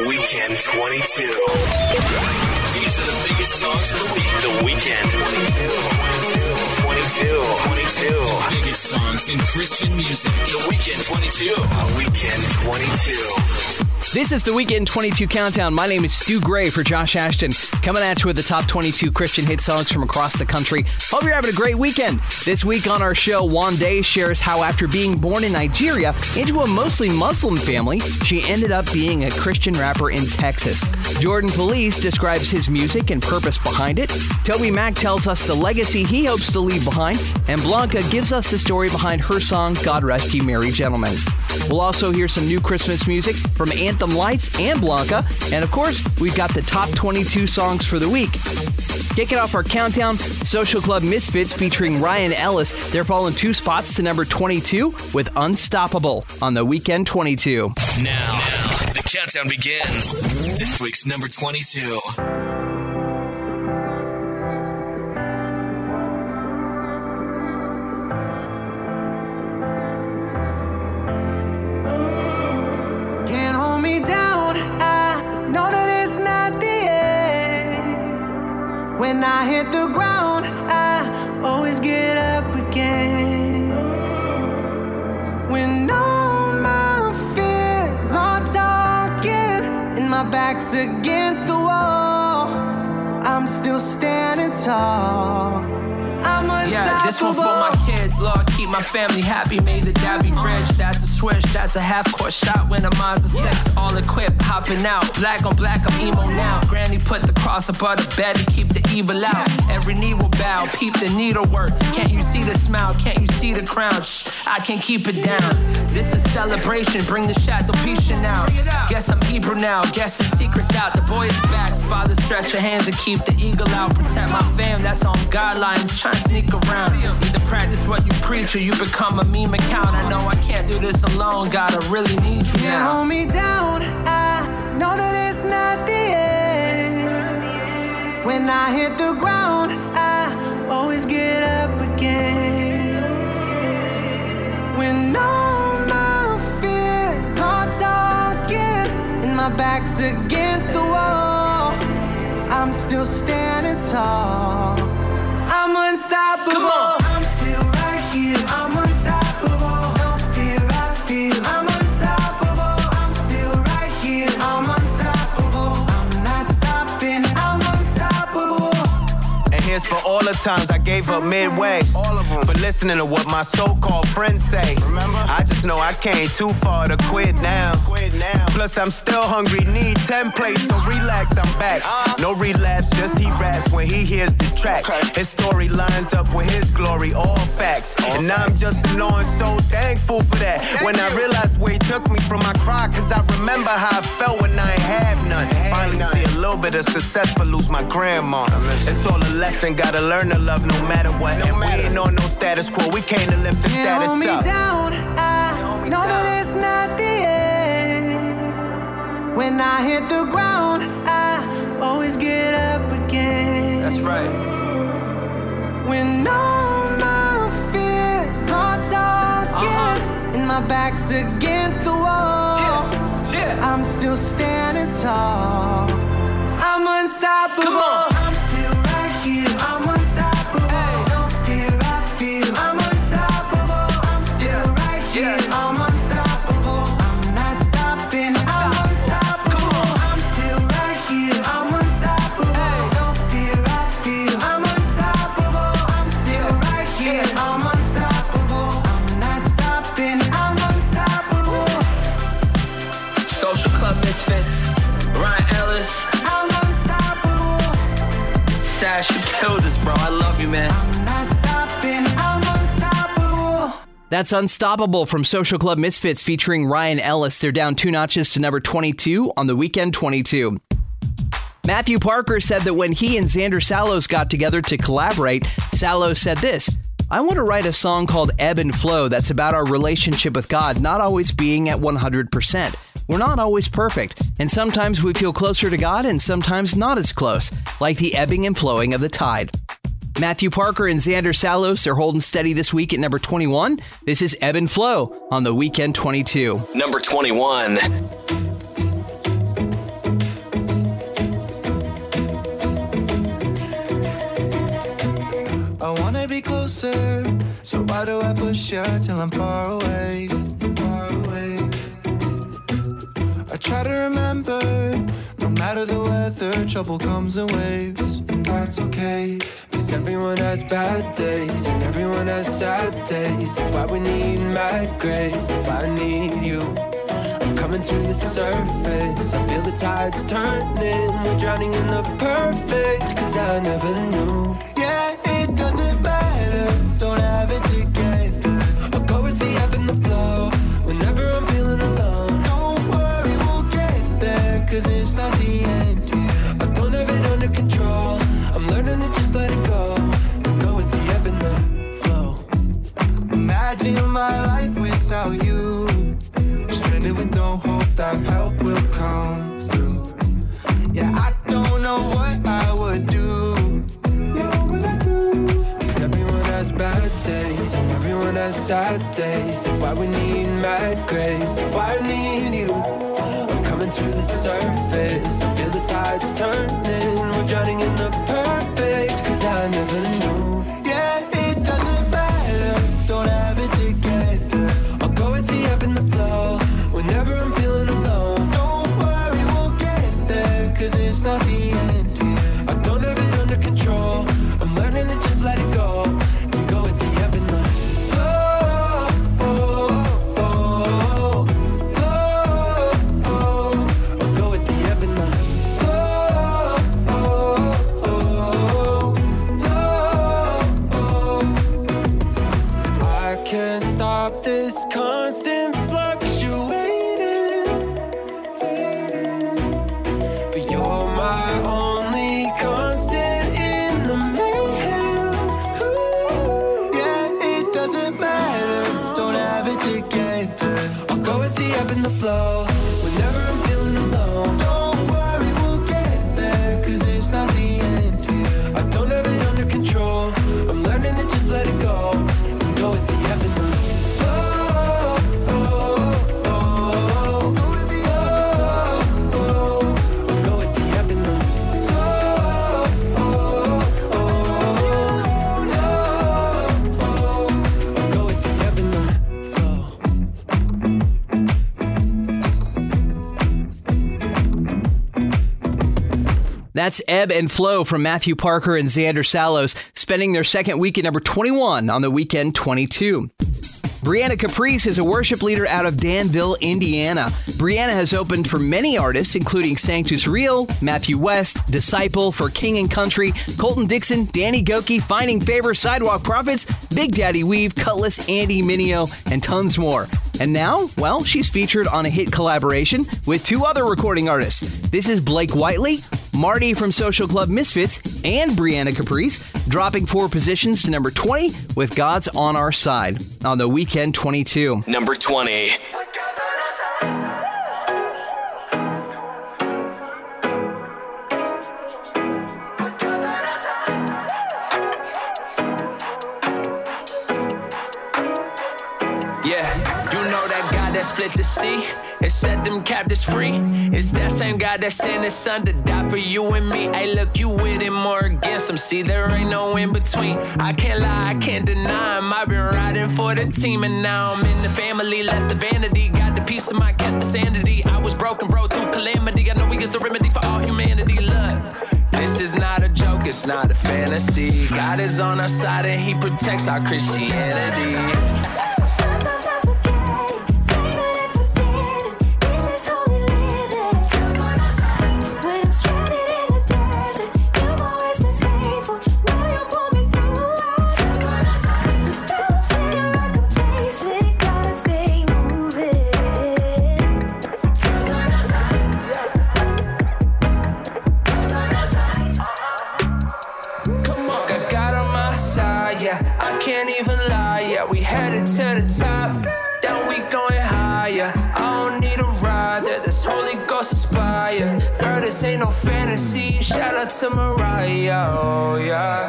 Weekend 22. These are the biggest songs of the week. The Weekend 22. 22. 22. Biggest songs in Christian music. The Weekend 22. The Weekend 22. This is the Weekend 22 Countdown. My name is Stu Gray for Josh Ashton, coming at you with the top 22 Christian hit songs from across the country. Hope you're having a great weekend. This week on our show, Wande shares how after being born in Nigeria into a mostly Muslim family, she ended up being a Christian rapper in Texas. Jordan Feliz describes his music and purpose behind it. TobyMac tells us the legacy he hopes to leave behind. And Blanca gives us the story behind her song, God Rest You Merry Gentlemen. We'll also hear some new Christmas music from Anthem Lights and Blanca. And of course, we've got the top 22 songs for the week. Kicking off our countdown, Social Club Misfits featuring Ryan Ellis. They're falling two spots to number 22 with Unstoppable on the Weekend 22. Now, now, the countdown begins. This week's number 22. When I hit the ground, I always get up again. When all my fears are talking and my back's against the wall, I'm still standing tall. I'm Yeah, this one for my kids. Lord, keep my family happy. Made the dad be rich. That's a switch. That's a half court shot when a Mazda 6. All equipped, hopping out. Black on black, I'm emo now. Granny put the cross above the bed to keep the evil out. Every knee will bow. Peep the needlework. Can't you see the smile? Can't you see the crown? Shh, I can keep it down. This is celebration. Bring the shadow patient out. Guess I'm Hebrew now. Guess the secret's out. The boy is back. Father, stretch your hands and keep the eagle out. Protect my fam. That's on guidelines. Trying to sneak around. Either practice what you preach or you become a meme account. I know I can't do this alone. God, I really need you now. hold me down. I know that it's not the end. When I hit the ground, I always get up again. When all my fears are talking and my back's against the wall, I'm still standing tall. I'm unstoppable. Come on. I'm still right here. I'm unstoppable. No fear I feel. I'm unstoppable. I'm still right here. I'm unstoppable. I'm not stopping. I'm unstoppable. And here's for all the times I gave up midway. All. For listening to what my so-called friends say. Remember? I just know I came too far to quit now. Quit now. Plus I'm still hungry, need 10 plates, so relax, I'm back. No relapse, just he raps when he hears the track. His story lines up with his glory, all facts. and I'm just knowing so thankful for that. when I realized where he took me from my cry, cause I remember how I felt when I ain't have none. Finally see a little bit of success, but lose my grandma. It's all a lesson, gotta learn to love no matter what. and we ain't on no status quo, we came to lift the Can't status hold me up. down. I know down. that it's not the end. When I hit the ground, I always get up again. That's right. When all my fears are talking Uh-huh. and my back's against the wall, Yeah, yeah. I'm still standing tall. I'm unstoppable. Come on. You, man. Stopping. Unstoppable. That's Unstoppable from Social Club Misfits featuring Ryan Ellis. They're down two notches to number 22 on the Weekend 22. Matthew Parker said that when he and Xander Salos got together to collaborate, Salos said this I want to write a song called Ebb and Flow that's about our relationship with God not always being at 100%. We're not always perfect, and sometimes we feel closer to God and sometimes not as close, like the ebbing and flowing of the tide. Matthew Parker and Xander Salos are holding steady this week at number 21. This is Ebb and Flow on the Weekend 22. Number 21. I wanna be closer, so why do I push you till I'm far away? Far away. I try to remember matter the weather, trouble comes in waves, and that's okay. Cause everyone has bad days and everyone has sad days. That's why we need mad grace. That's why I need you. I'm coming to the surface. I feel the tides turning. We're drowning in the perfect. Cause I never knew. Imagine my life without you. Stranded with no hope that help will come through. Yeah, I don't know what I would do. Yeah, what would I do? Cause everyone has bad days and everyone has sad days. That's why we need mad grace. That's why I need you. I'm coming to the surface. I feel the tides turning. We're drowning in the perfect. Cause I never That's Ebb and Flow from Matthew Parker and Xander Salos, spending their second week at number 21 on the weekend 22. Brianna Caprice is a worship leader out of Danville, Indiana. Brianna has opened for many artists, including Sanctus Real, Matthew West, Disciple for King and Country, Colton Dixon, Danny Gokey, Finding Favor, Sidewalk Prophets, Big Daddy Weave, Cutlass, Andy Mineo, and tons more. And now, well, she's featured on a hit collaboration with two other recording artists. This is Blake Whiteley, Marty from Social Club Misfits, and Brianna Caprice, dropping four positions to number 20 with God's on Our Side on the weekend 22. Number 20. Split the sea and set them captives free. It's that same God that sent his son to die for you and me. Hey, look, you with him or against him. See, there ain't no in between. I can't lie, I can't deny him. I've been riding for the team and now I'm in the family. Left the vanity, got the peace of mind, kept the sanity. I was broken, bro, through calamity. I know he is the remedy for all humanity. Look. This is not a joke, it's not a fantasy. God is on our side and he protects our Christianity. Fantasy. Shout out to Mariah, oh yeah.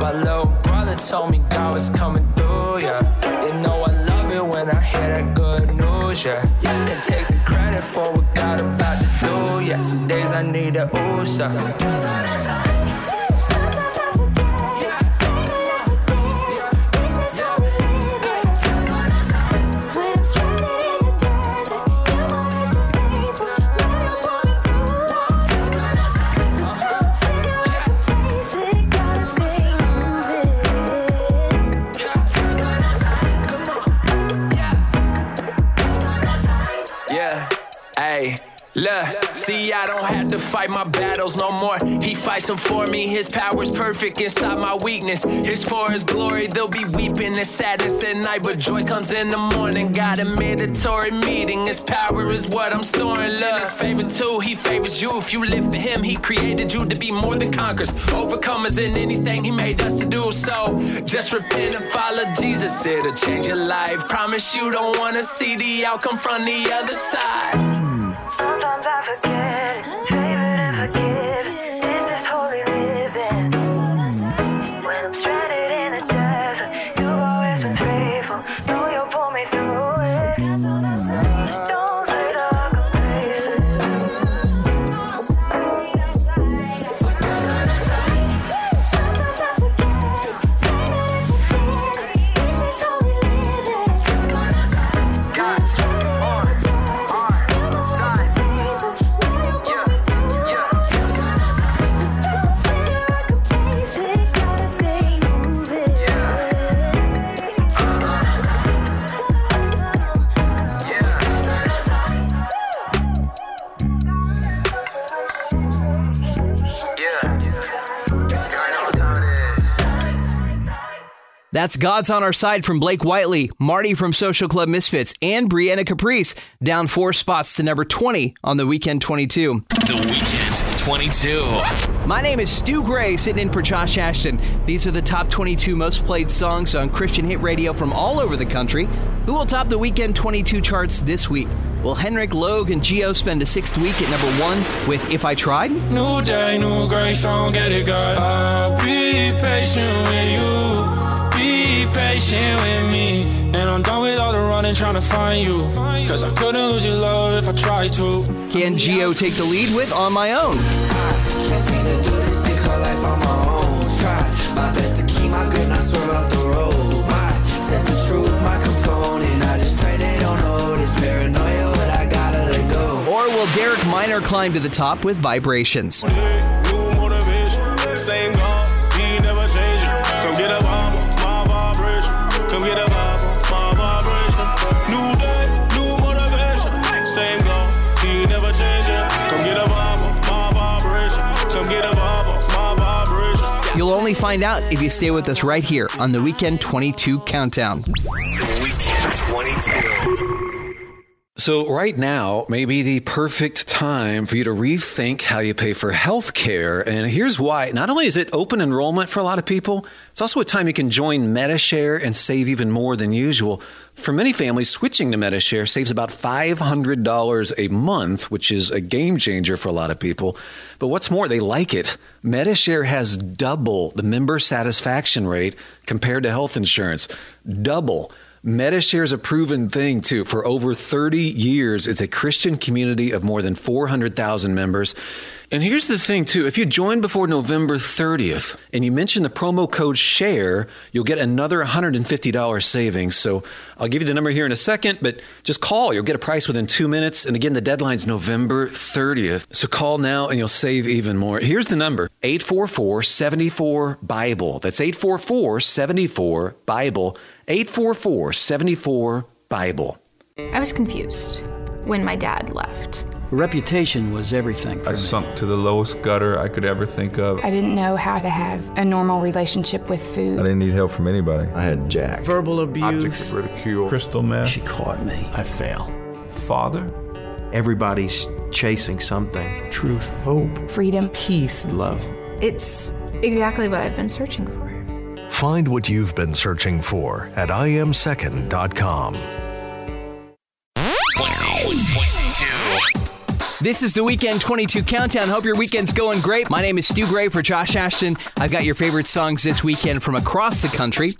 My little brother told me God was coming through, yeah. You know I love it when I hear that good news, yeah. Can take the credit for what God about to do, yeah. Some days I need a ooh, fight my battles no more. He fights them for me. His power's perfect inside my weakness. His for his glory, they'll be weeping and sadness at night, but joy comes in the morning. Got a mandatory meeting. His power is what I'm storing. Look, his favor too. He favors you if you live for him. He created you to be more than conquerors, overcomers in anything he made us to do. So just repent and follow Jesus. It'll change your life. Promise you don't wanna see the outcome from the other side. Sometimes I forget, That's God's on Our Side from Blake Whiteley, Marty from Social Club Misfits, and Brianna Caprice, down four spots to number 20 on the Weekend 22. The Weekend 22. My name is Stu Gray, sitting in for Josh Ashton. These are the top 22 most played songs on Christian hit radio from all over the country. Who will top the Weekend 22 charts this week? Will Henrik Logue and Geo spend a sixth week at number one with If I Tried? New day, new grace, I don't get it, God. I'll be patient with you. Be patient with me. And I'm done with all the running, trying to find you. Cause I couldn't lose your love if I tried to. Can Geo take the lead with On My Own? Can't seem to do this thing called life on my only find out if you stay with us right here on the Weekend 22 Countdown. The Weekend 22. So, right now may be the perfect time for you to rethink how you pay for health care. And here's why. Not only is it open enrollment for a lot of people, it's also a time you can join Medi-Share and save even more than usual. For many families, switching to Medi-Share saves about $500 a month, which is a game changer for a lot of people. But what's more, they like it. Medi-Share has double the member satisfaction rate compared to health insurance. Double. Medi-Share is a proven thing too. For over 30 years, it's a Christian community of more than 400,000 members. And here's the thing too, if you join before November 30th and you mention the promo code SHARE, you'll get another $150 savings. So I'll give you the number here in a second, but just call. You'll get a price within two minutes. And again, the deadline's November 30th. So call now and you'll save even more. Here's the number 844 74 Bible. That's 844 74 Bible. 844 74 Bible. I was confused when my dad left. Reputation was everything for I me. sunk to the lowest gutter I could ever think of. I didn't know how to have a normal relationship with food. I didn't need help from anybody. I had Jack. Verbal abuse. Of ridicule, crystal meth. She caught me. I fail. Father? Everybody's chasing something. Truth. Hope. Freedom. Peace. Love. It's exactly what I've been searching for. Find what you've been searching for at iamsecond.com. 2022. This is the Weekend 22 Countdown. Hope your weekend's going great. My name is Stu Gray for Josh Ashton. I've got your favorite songs this weekend from across the country.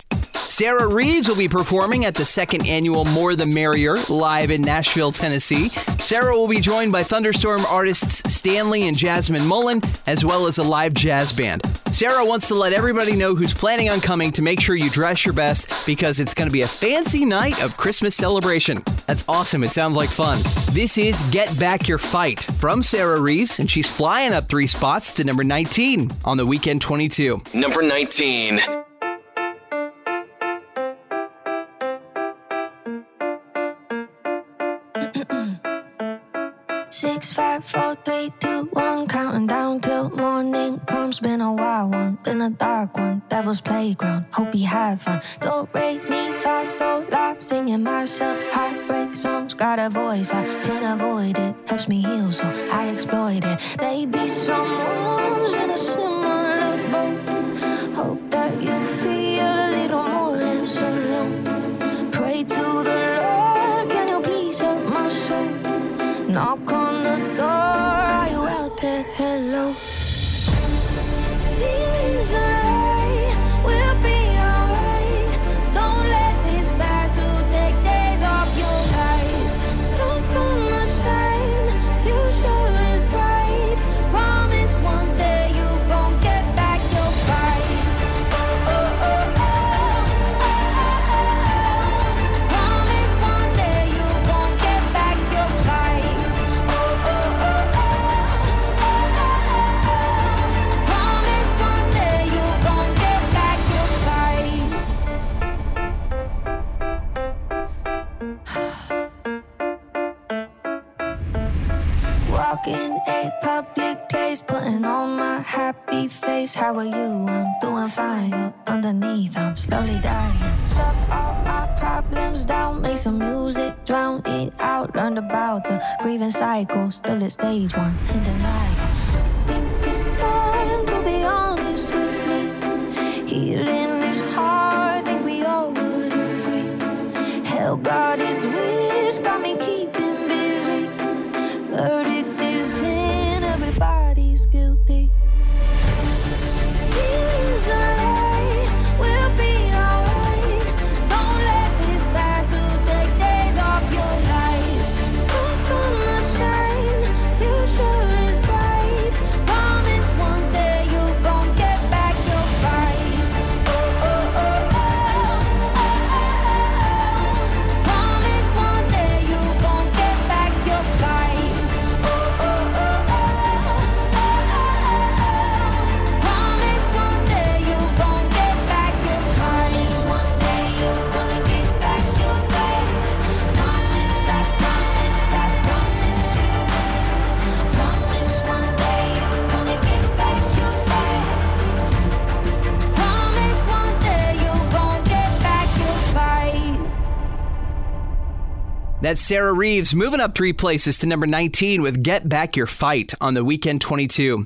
Sarah Reeves will be performing at the second annual More the Merrier live in Nashville, Tennessee. Sarah will be joined by Thunderstorm artists Stanley and Jasmine Mullen, as well as a live jazz band. Sarah wants to let everybody know who's planning on coming to make sure you dress your best because it's going to be a fancy night of Christmas celebration. That's awesome. It sounds like fun. This is Get Back Your Fight from Sarah Reeves, and she's flying up three spots to number 19 on the Weekend 22. Number 19. Six, five, four, three, two, one. Counting down till morning comes. Been a wild one, been a dark one. Devil's playground. Hope you have fun. Don't rate me, fa, so la. Singing myself heartbreak songs. Got a voice I can't avoid it. Helps me heal, so I exploit it. Maybe someone's in a similar boat. Hope that you feel a little Knock on a public place, putting on my happy face. How are you? I'm doing fine, but underneath I'm slowly dying. Stuff all my problems down, make some music, drown it out. Learned about the grieving cycle, still at stage one in denial. I think it's time to be honest with me. Healing That's Sarah Reeves moving up three places to number 19 with Get Back Your Fight on the Weekend 22.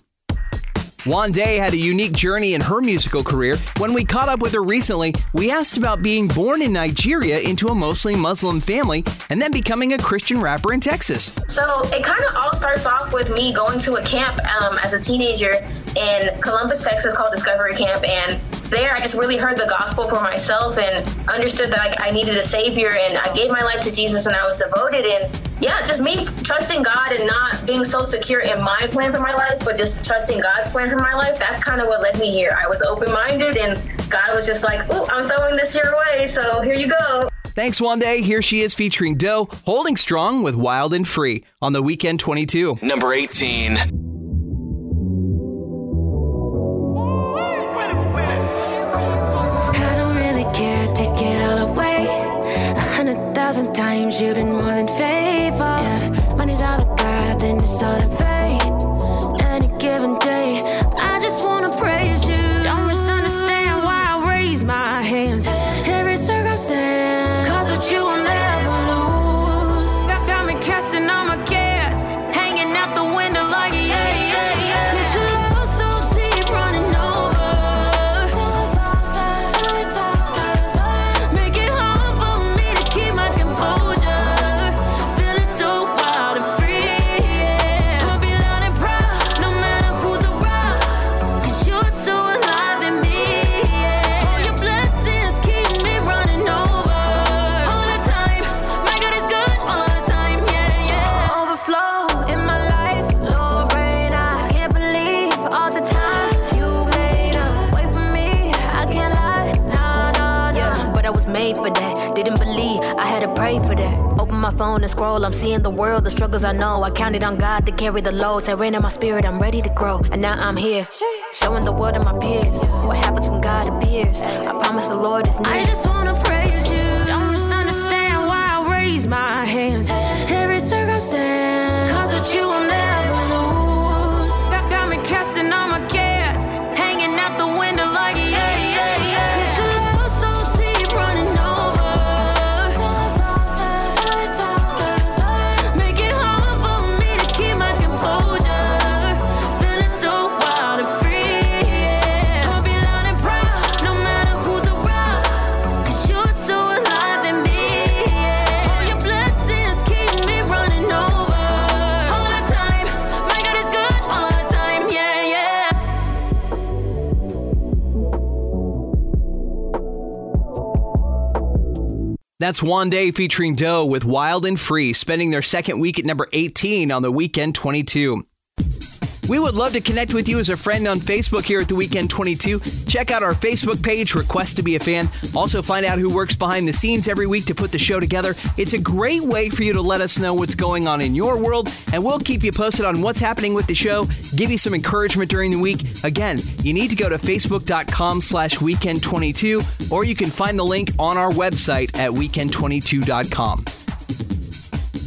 Wande had a unique journey in her musical career. When we caught up with her recently, we asked about being born in Nigeria into a mostly Muslim family and then becoming a Christian rapper in Texas. So it kind of all starts off with me going to a camp um, as a teenager in Columbus, Texas, called Discovery Camp, and there I just really heard the gospel for myself and understood that like, I needed a savior, and I gave my life to Jesus, and I was devoted. And yeah, just me trusting God and not being so secure in my plan for my life, but just trusting God's plan for my life. That's kind of what led me here. I was open-minded, and God was just like, "Ooh, I'm throwing this your way, so here you go." Thanks, Wande. Here she is featuring Doe, holding strong with Wild and Free on the Weekend 22. Number 18. Thousand times you've been more than faithful. If money's all I got, then it's all in phone and scroll, I'm seeing the world, the struggles I know. I counted on God to carry the load. Say rain in my spirit, I'm ready to grow. And now I'm here, showing the world to my peers. What happens when God appears? I promise the Lord is near. I just wanna praise That's Wande featuring Doe with Wild and Free, spending their second week at number 18 on the Weekend 22. We would love to connect with you as a friend on Facebook here at the Weekend 22. Check out our Facebook page, Request to be a Fan. Also, find out who works behind the scenes every week to put the show together. It's a great way for you to let us know what's going on in your world, and we'll keep you posted on what's happening with the show, give you some encouragement during the week. Again, you need to go to facebook.com slash weekend22, or you can find the link on our website at weekend22.com.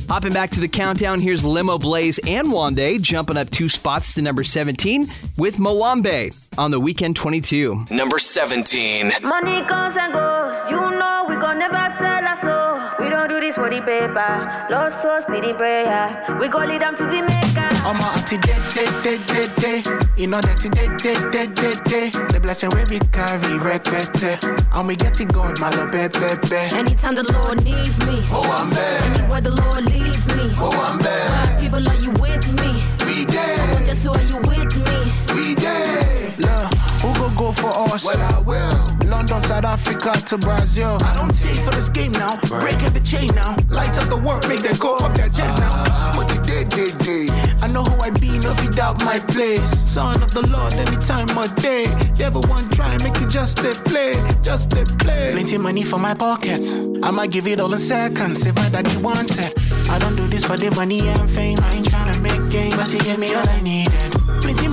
Hopping back to the countdown, here's Limoblaze and Wande jumping up two spots to number 17 with Moambe on the Weekend 22. Number 17. Money comes and goes. You know we gon' never sell our soul. We don't do this for the paper. Lost souls needing prayer. We gon' lead them to the maker. I'm a auntie dead, dead, dead, dead, dead. You know that you dead, dead, dead, dead, dead. The blessing we be carry, requete. And we get it God, my love, baby, baby. Anytime the Lord needs me, Oh, I'm there. anywhere the Lord leads me. Oh, I'm there. God's people, are you with me? We there. I want just so are you with me? We there. Look, who go go for us? Well, I will. London, South Africa to Brazil. I don't take for this game now. Break every chain now. Light up the world, make them go up their jet now. Ah. What you did, did, did. I know who I be, no feed out my place. Son of the Lord, anytime of day. Devil one try, make it just a play, just a play. Plenty money for my pocket. I'ma give it all in seconds if my daddy wants it. I don't do this for the money and fame. I ain't tryna make gains, but he gave me all I needed.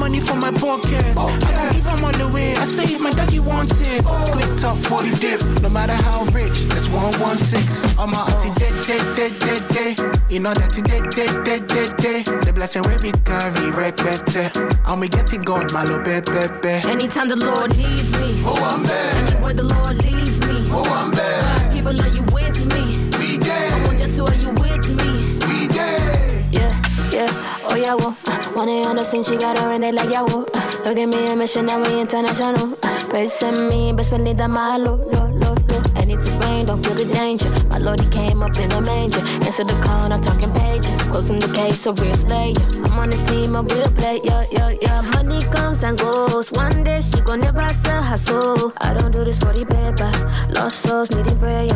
Money for my pocket. I don't give him all the way. I say if my daddy wants it. Click top 40 dip. No matter how rich, it's 116. I'm my auntie dead, dead, dead, dead, dead. You know that you dead, dead, dead, dead, dead. The blessing we be carry, requete. And we get it God, my little baby. Anytime the Lord needs me, Oh, I'm there. anywhere the Lord leads me. Oh, I'm there. People, are you with me? We there. I want just so are you with me? We there. Yeah, yeah, oh yeah, well, money on the scene, she got her in it like uh, Look at me, a mission, now we international. Uh, send me, best believe that my lo, lo, lo, lo. And it's rain, don't feel the danger. My lord, he came up in a manger. Answer the call, not talking pager. Closing the case, a real slayer. I'm on this team, a real player, yeah, yeah. Money comes and goes. One day she gon' never sell her soul. I don't do this for the paper. Lost souls needing prayer.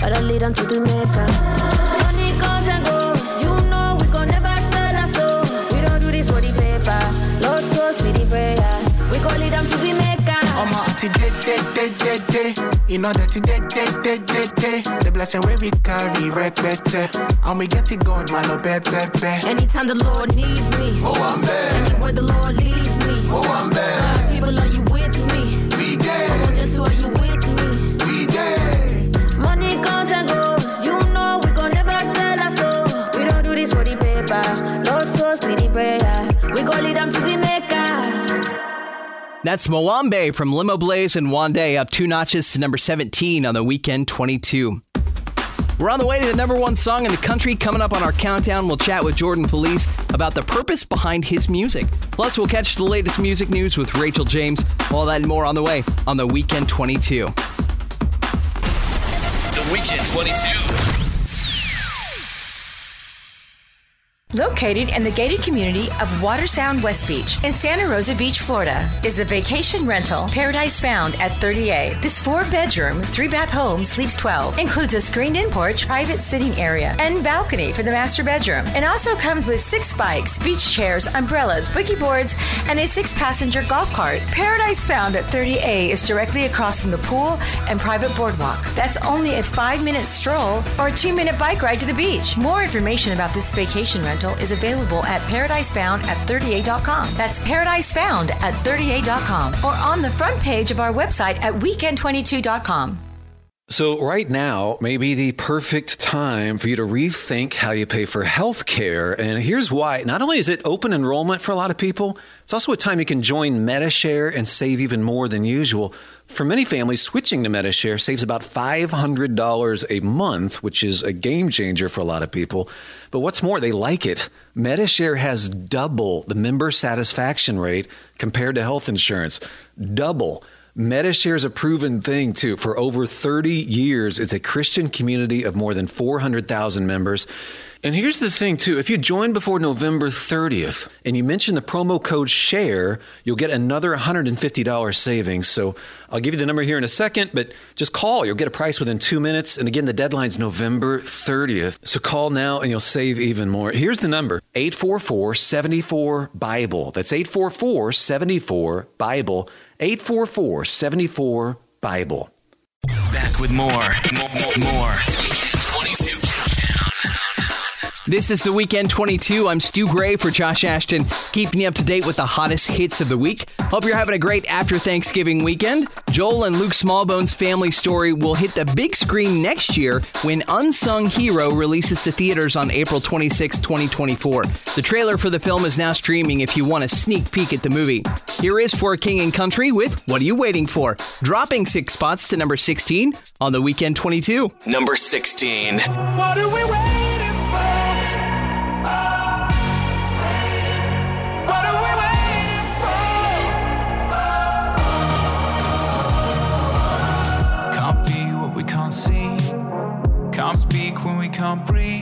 Gotta lead them to the maker. Dead, dead, dead, dead, dead. You know that dead, dead, dead, dead, dead. The blessing we be carry, requete. And we get it God, my little baby, baby. Anytime the Lord needs me, Oh, I'm there. anywhere the Lord leads me. Oh, I'm there. God's people, are you with me? We there. Want just so are you with me? We there. Money comes and goes. You know we gon' never sell our soul. We don't do this for the paper. Lost souls needing prayer. That's Moambe from Limoblaze and Wande up two notches to number 17 on the Weekend 22. We're on the way to the number one song in the country. Coming up on our countdown, we'll chat with Jordan Feliz about the purpose behind his music. Plus, we'll catch the latest music news with Rachel James. All that and more on the way on the Weekend 22. The Weekend 22. Located in the gated community of Water Sound West Beach in Santa Rosa Beach, Florida, is the vacation rental Paradise Found at 30A. This four bedroom, three bath home sleeps 12, includes a screened in porch, private sitting area, and balcony for the master bedroom. It also comes with six bikes, beach chairs, umbrellas, boogie boards, and a six passenger golf cart. Paradise Found at 30A is directly across from the pool and private boardwalk. That's only a five minute stroll or a two minute bike ride to the beach. More information about this vacation rental is available at paradisefound at 30a.com. That's paradisefound at 30a.com or on the front page of our website at weekend22.com. So, right now may be the perfect time for you to rethink how you pay for health care. And here's why. Not only is it open enrollment for a lot of people, it's also a time you can join Medi-Share and save even more than usual. For many families, switching to Medi-Share saves about $500 a month, which is a game changer for a lot of people. But what's more, they like it. Medi-Share has double the member satisfaction rate compared to health insurance. Double. Medi-Share is a proven thing too. For over 30 years, it's a Christian community of more than 400,000 members. And here's the thing, too. If you join before November 30th and you mention the promo code SHARE, you'll get another $150 savings. So I'll give you the number here in a second, but just call. You'll get a price within two minutes. And again, the deadline's November 30th. So call now and you'll save even more. Here's the number 844 74 Bible. That's 844 74 Bible. 844 74 Bible. Back with more. More. more, This is the Weekend 22. I'm Stu Gray for Josh Ashton, keeping you up to date with the hottest hits of the week. Hope you're having a great after Thanksgiving weekend. Joel and Luke Smallbone's family story will hit the big screen next year when Unsung Hero releases to theaters on April 26, 2024. The trailer for the film is now streaming if you want a sneak peek at the movie. Here is For King and Country with What Are You Waiting For? Dropping six spots to number 16 on the Weekend 22. Number 16. What are we waiting can't breathe.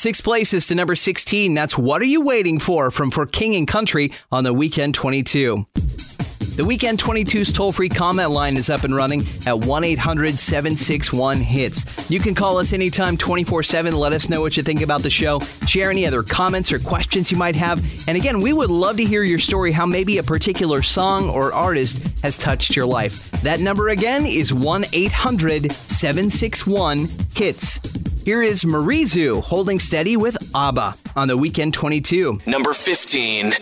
Six places to number 16. That's What Are You Waiting For from For King and Country on the Weekend 22. The Weekend 22's toll free comment line is up and running at 1 800 761 HITS. You can call us anytime 24 7. Let us know what you think about the show. Share any other comments or questions you might have. And again, we would love to hear your story how maybe a particular song or artist has touched your life. That number again is 1 800 761 HITS. Here is Marizu holding steady with ABBA on the Weekend 22. Number 15.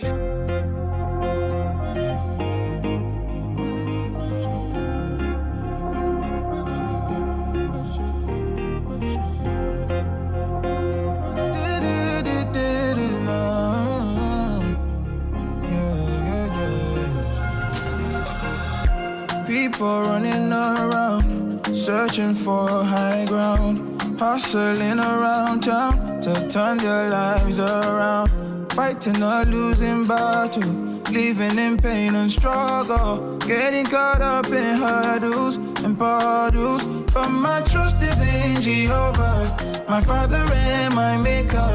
Yeah, yeah, People running around, searching for high ground, hustling around town to turn their lives around. Fighting a losing battle, living in pain and struggle, getting caught up in hurdles and puddles. But my trust is in Jehovah, my Father and my Maker.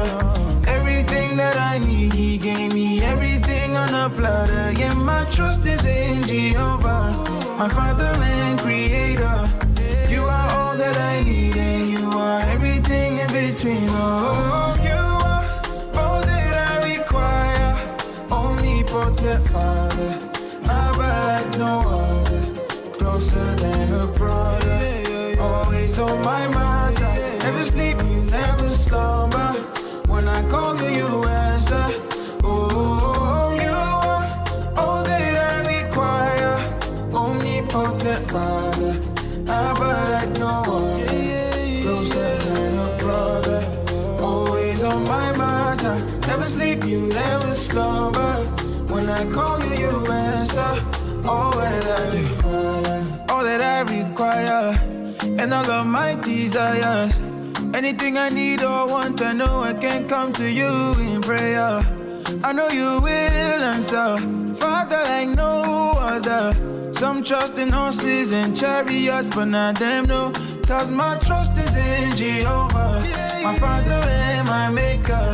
Everything that I need, He gave me everything on a platter. Yeah, my trust is in Jehovah, my Father and Creator. You are all that I need, between. Oh, you are all that I require. Omnipotent Father, Abba like no other, closer than a brother. I call you, you answer. All that I require, all that I require, and all of my desires. Anything I need or want, I know I can come to you in prayer. I know you will answer, Father, like no other. Some trust in horses and chariots, but not them, no. Cause my trust is in Jehovah, my Father and my Maker.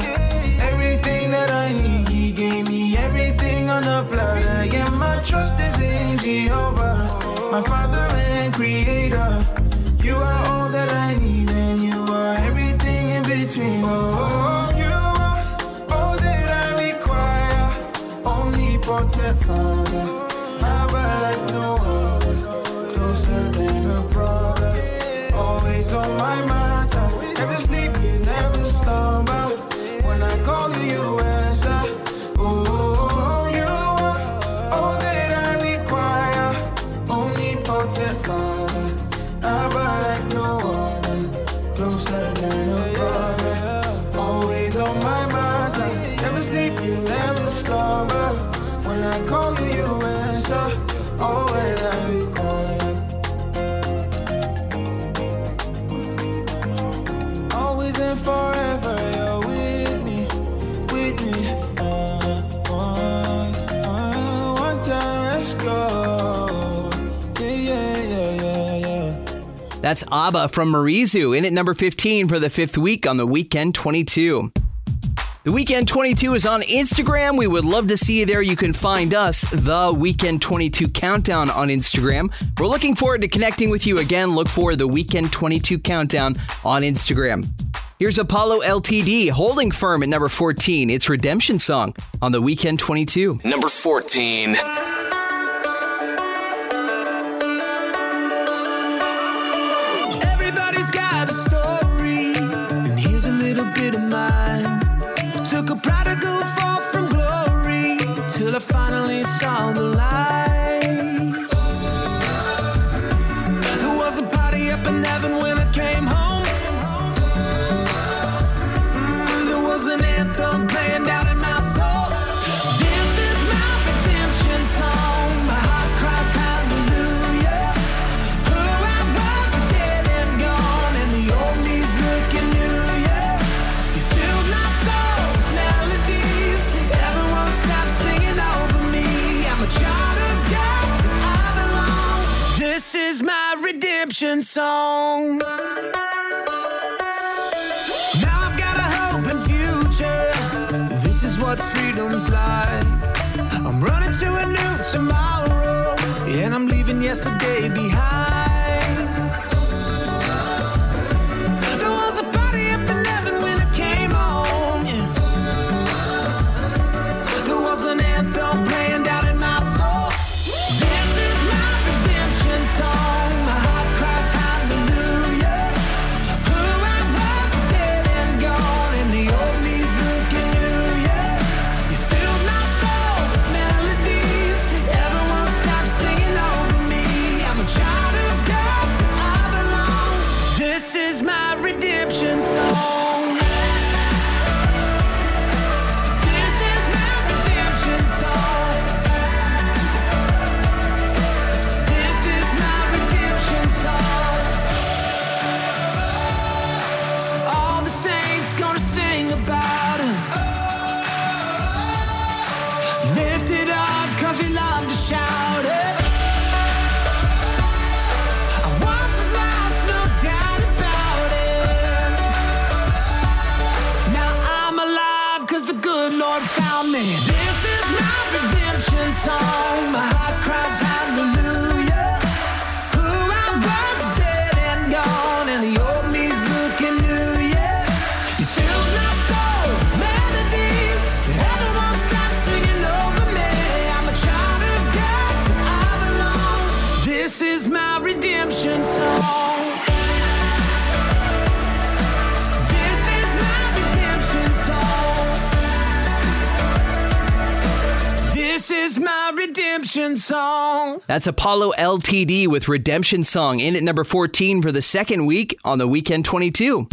Everything that I need, gave me everything on a platter. Yeah, my trust is in Jehovah, my Father and Creator. You are all that I need, and you are everything in between. Oh, you are all that I require. Omnipotent Father, Abba like no other, closer than a brother. Always on my mind, I never sleep, you never slumber. When I call you, you Call you, you answer. All that I require. Always and forever, you're with me, with me. Uh, uh, uh, one time, let's go. That's ABBA from Marizu in at number 15 for the fifth week on the Weekend 22. The Weekend 22 is on Instagram. We would love to see you there. You can find us, the Weekend 22 Countdown, on Instagram. We're looking forward to connecting with you again. Look for the Weekend 22 Countdown on Instagram. Here's Apollo LTD holding firm at number 14. It's Redemption Song on the Weekend 22. Number 14. Finally redemption song. Now I've got a hope and future. This is what freedom's like. I'm running to a new tomorrow, and I'm leaving yesterday behind. Redemption song. That's Apollo LTD with Redemption Song in at number 14 for the second week on the Weekend 22.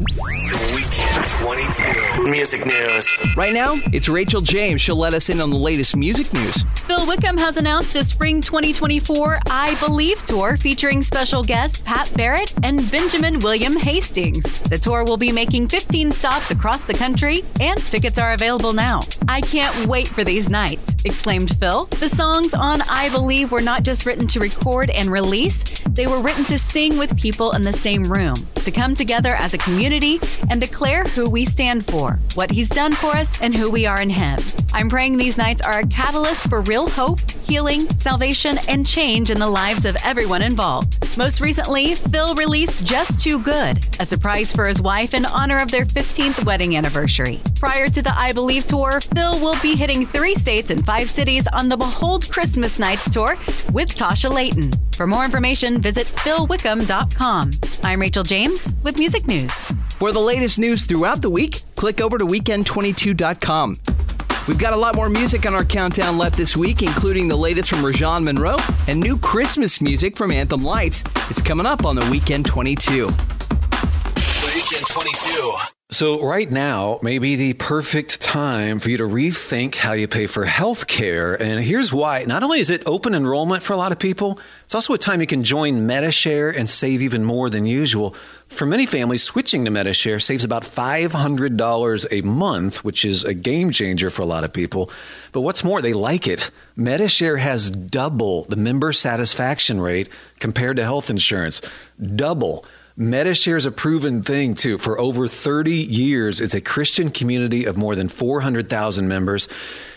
The Weekend 22. Music news. Right now, it's Rachel James. She'll let us in on the latest music news. Phil Wickham has announced a spring 2024 I Believe tour featuring special guests Pat Barrett and Benjamin William Hastings. The tour will be making 15 stops across the country, and tickets are available now. I can't wait for these nights, exclaimed Phil. The songs on I Believe were not just written to record and release, they were written to sing with people in the same room, to come together as a community and declare who we stand for, what He's done for us, and who we are in Him. I'm praying these nights are a catalyst for real hope, healing, salvation, and change in the lives of everyone involved. Most recently, Phil released Just Too Good, a surprise for his wife in honor of their 15th wedding anniversary. Prior to the I Believe tour, Phil will be hitting three states and five cities on the Behold Christmas Nights tour with Tasha Layton. For more information, visit philwickham.com. I'm Rachel James with Music News. For the latest news throughout the week, click over to weekend22.com. We've got a lot more music on our countdown left this week, including the latest from Rajon Monroe and new Christmas music from Anthem Lights. It's coming up on the Weekend 22. The Weekend 22. So, right now may be the perfect time for you to rethink how you pay for health care. And here's why. Not only is it open enrollment for a lot of people, it's also a time you can join Medi-Share and save even more than usual. For many families, switching to Medi-Share saves about $500 a month, which is a game changer for a lot of people. But what's more, they like it. Medi-Share has double the member satisfaction rate compared to health insurance. Double. Medi-Share is a proven thing too. For over 30 years, it's a Christian community of more than 400,000 members.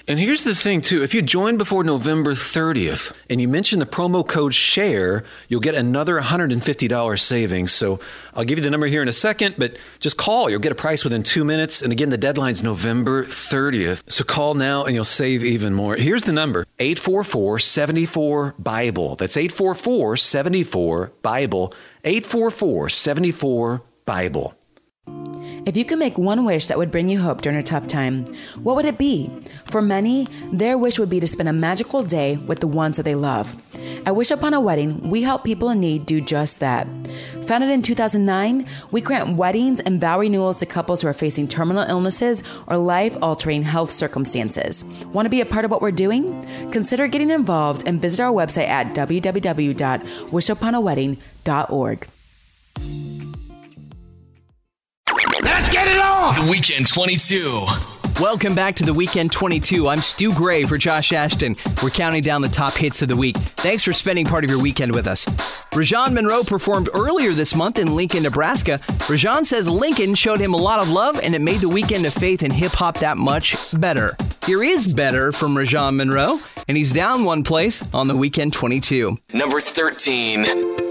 And here's the thing too, if you join before November 30th and you mention the promo code SHARE, you'll get another $150 savings. So I'll give you the number here in a second, but just call. You'll get a price within two minutes. And again, the deadline's November 30th. So call now and you'll save even more. Here's the number 844 74 Bible. That's 844 74 Bible. 844 74 Bible. If you could make one wish that would bring you hope during a tough time, what would it be? For many, their wish would be to spend a magical day with the ones that they love. At Wish Upon a Wedding, we help people in need do just that. Founded in 2009, we grant weddings and vow renewals to couples who are facing terminal illnesses or life altering health circumstances. Want to be a part of what we're doing? Consider getting involved and visit our website at Let's get it on! The Weekend 22. Welcome back to the Weekend 22. I'm Stu Gray for Josh Ashton. We're counting down the top hits of the week. Thanks for spending part of your weekend with us. Rajon Monroe performed earlier this month in Lincoln, Nebraska. Rajon says Lincoln showed him a lot of love and it made the weekend of faith and hip hop that much better. Here is better from Rajon Monroe, and he's down one place on the Weekend 22. Number 13.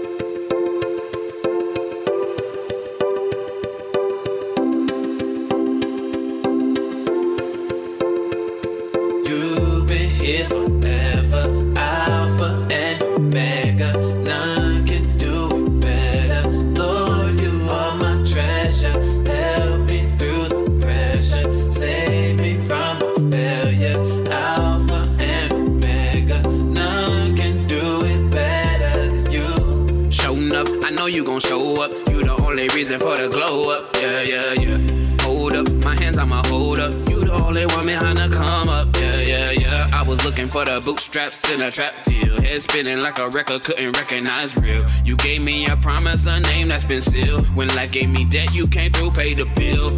Gon' show up. You the only reason for the glow up. Yeah, yeah, yeah. Hold up, my hands I'ma hold up. You the only one behind the come up. Yeah, yeah, yeah. I was looking for the bootstraps in a trap deal. Head spinning like a record, couldn't recognize real. You gave me a promise, a name that's been sealed. When life gave me debt, you came through, paid the bill.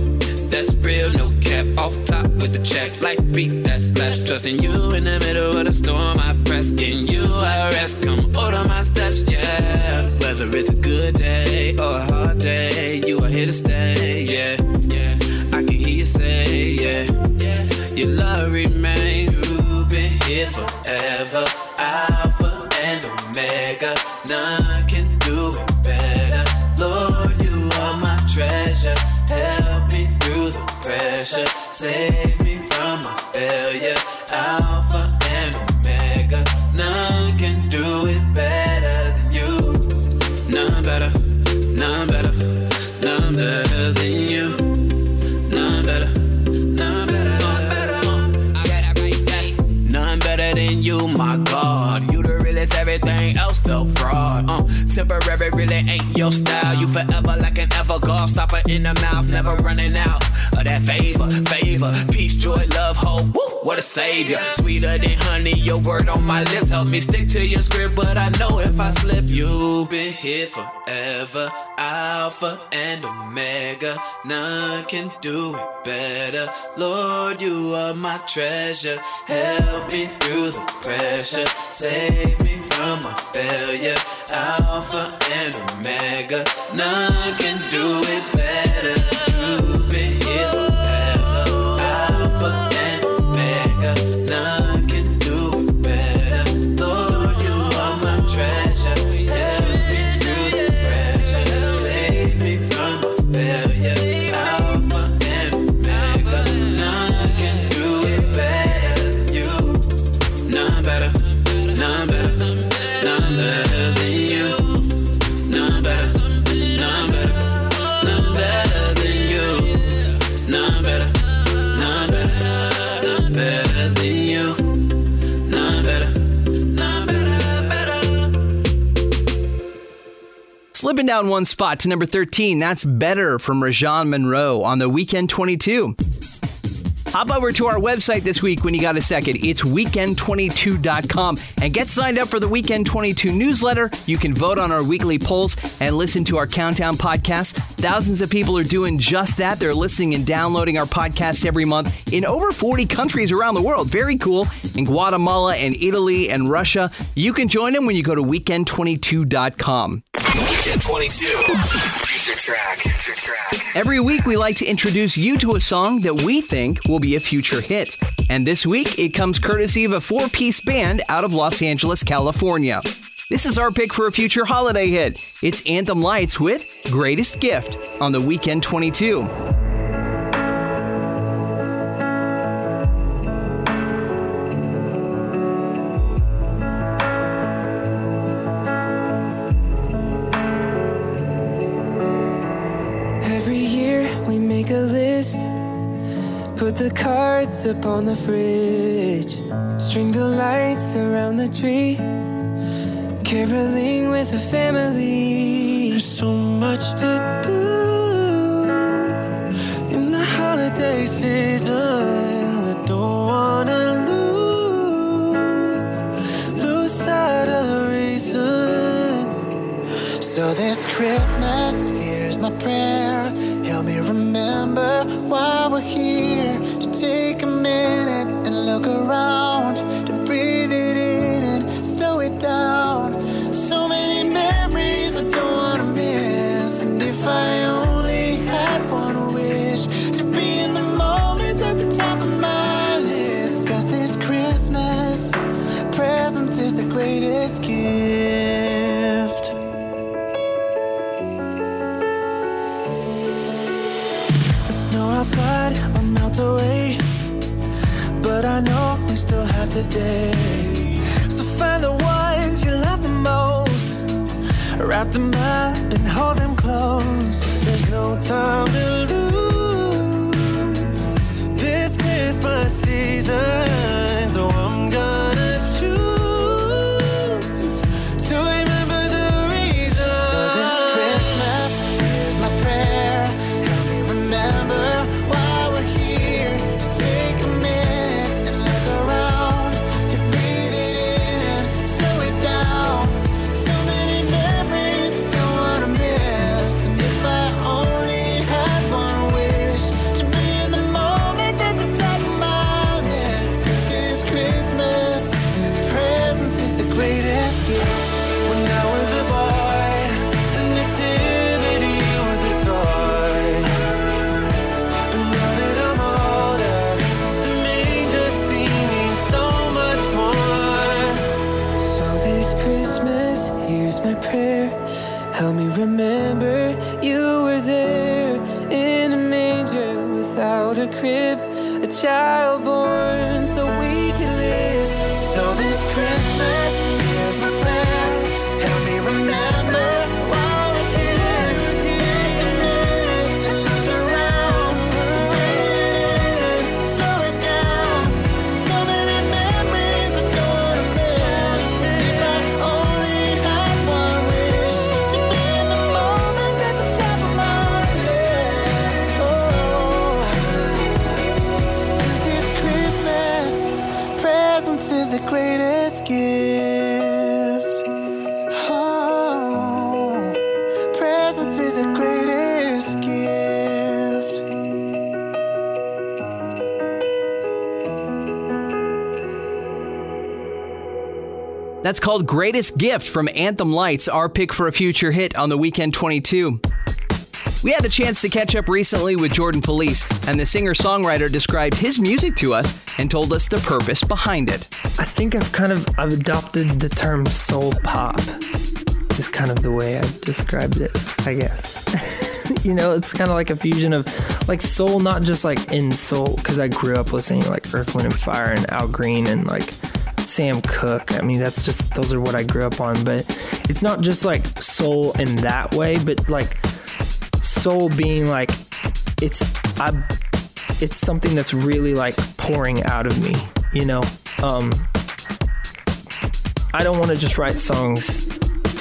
That's real, no cap. Off top with the checks, like beat that slaps. Trusting you in the middle of the storm, I press in you, I rest. Come order my steps, yeah. Whether it's a good day or a hard day, you are here to stay, yeah, yeah. I can hear you say, yeah, yeah. Your love remains. You've been here forever, Alpha and Omega. None can do it better. Lord, you are my treasure. Help me through the pressure. Save Temporary really ain't your style. You forever like an ever stopper in the mouth, never running out of that favor, favor, peace, joy, love, hope. Woo, what a savior, sweeter than honey. Your word on my lips help me stick to your script, but I know if I slip, you've been here forever. Alpha and Omega, none can do it better. Lord, you are my treasure. Help me through the pressure. Save me from my failure. Alpha and Omega, none can do it better. You've Slipping down one spot to number 13, that's Better from Rajon Monroe on the Weekend 22. Hop over to our website this week when you got a second. It's weekend22.com and get signed up for the Weekend 22 newsletter. You can vote on our weekly polls and listen to our countdown podcast. Thousands of people are doing just that. They're listening and downloading our podcast every month in over 40 countries around the world. Very cool. In Guatemala and Italy and Russia. You can join them when you go to weekend22.com. Weekend 22. Future track. Future track. Every week, we like to introduce you to a song that we think will be a future hit. And this week, it comes courtesy of a four piece band out of Los Angeles, California. This is our pick for a future holiday hit. It's Anthem Lights with Greatest Gift on the Weekend 22. Up on the fridge, string the lights around the tree, caroling with the family. There's so much to do in the holiday season. I don't wanna lose, lose sight of reason. So this Christmas, here's my prayer. Today. So find the ones you love the most, wrap them up and hold them close. There's no time to lose this Christmas season, remember you were there in a manger without a crib, a child That's called Greatest Gift from Anthem Lights, our pick for a future hit on the Weekend 22. We had the chance to catch up recently with Jordan Feliz, and the singer songwriter described his music to us and told us the purpose behind it. I think I've kind of I've adopted the term soul pop. Is kind of the way I've described it, I guess. you know, it's kind of like a fusion of like soul, not just like in soul, because I grew up listening to like Earth, Wind, and Fire and Al Green and like Sam Cooke. I mean, that's just those are what I grew up on. But it's not just like soul in that way, but like soul being like it's I it's something that's really like pouring out of me, you know. Um I don't want to just write songs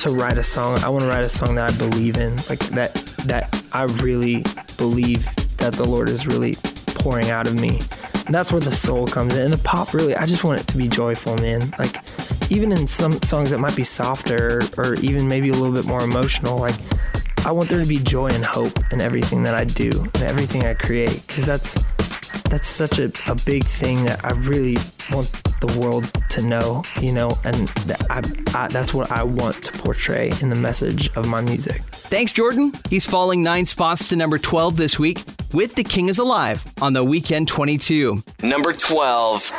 to write a song. I want to write a song that I believe in, like that that I really believe that the Lord is really pouring out of me. And that's where the soul comes in. And the pop really, I just want it to be joyful, man. Like even in some songs that might be softer or even maybe a little bit more emotional, like I want there to be joy and hope in everything that I do and everything I create because that's that's such a, a big thing that I really want the world to know, you know, and that I, I, that's what I want to portray in the message of my music. Thanks, Jordan. He's falling nine spots to number 12 this week with The King is Alive on the Weekend 22. Number 12.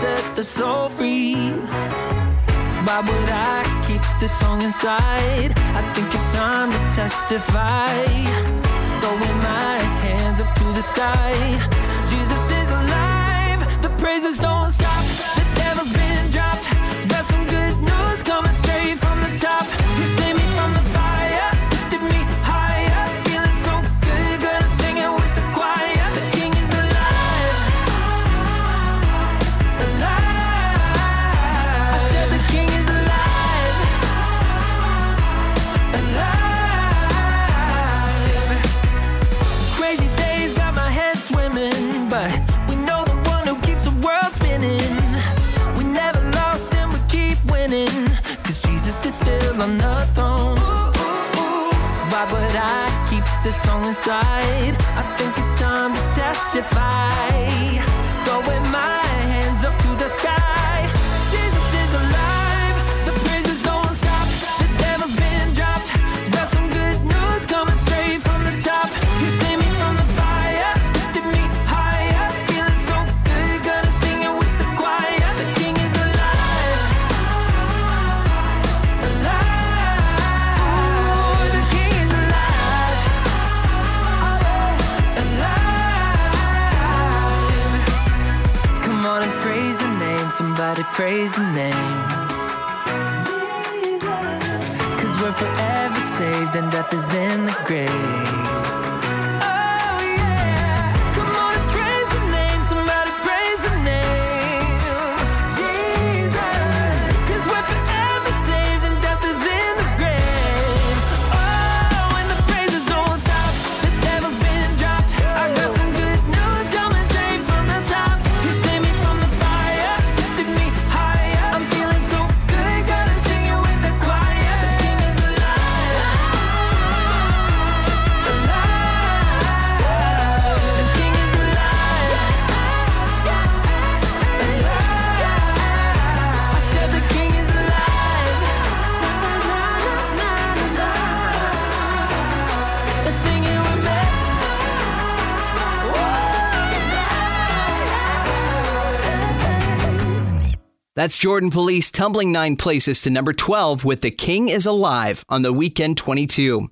Set the soul free. Why would I keep this song inside? I think it's time to testify. Throwing my hands up to the sky. Jesus is alive. The praises don't stop. Throne. Why would I keep this song inside? I think it's time to testify. Somebody praise the name. Cause we're forever saved and death is in the grave. That's Jordan Feliz tumbling nine places to number 12 with The King is Alive on the Weekend 22.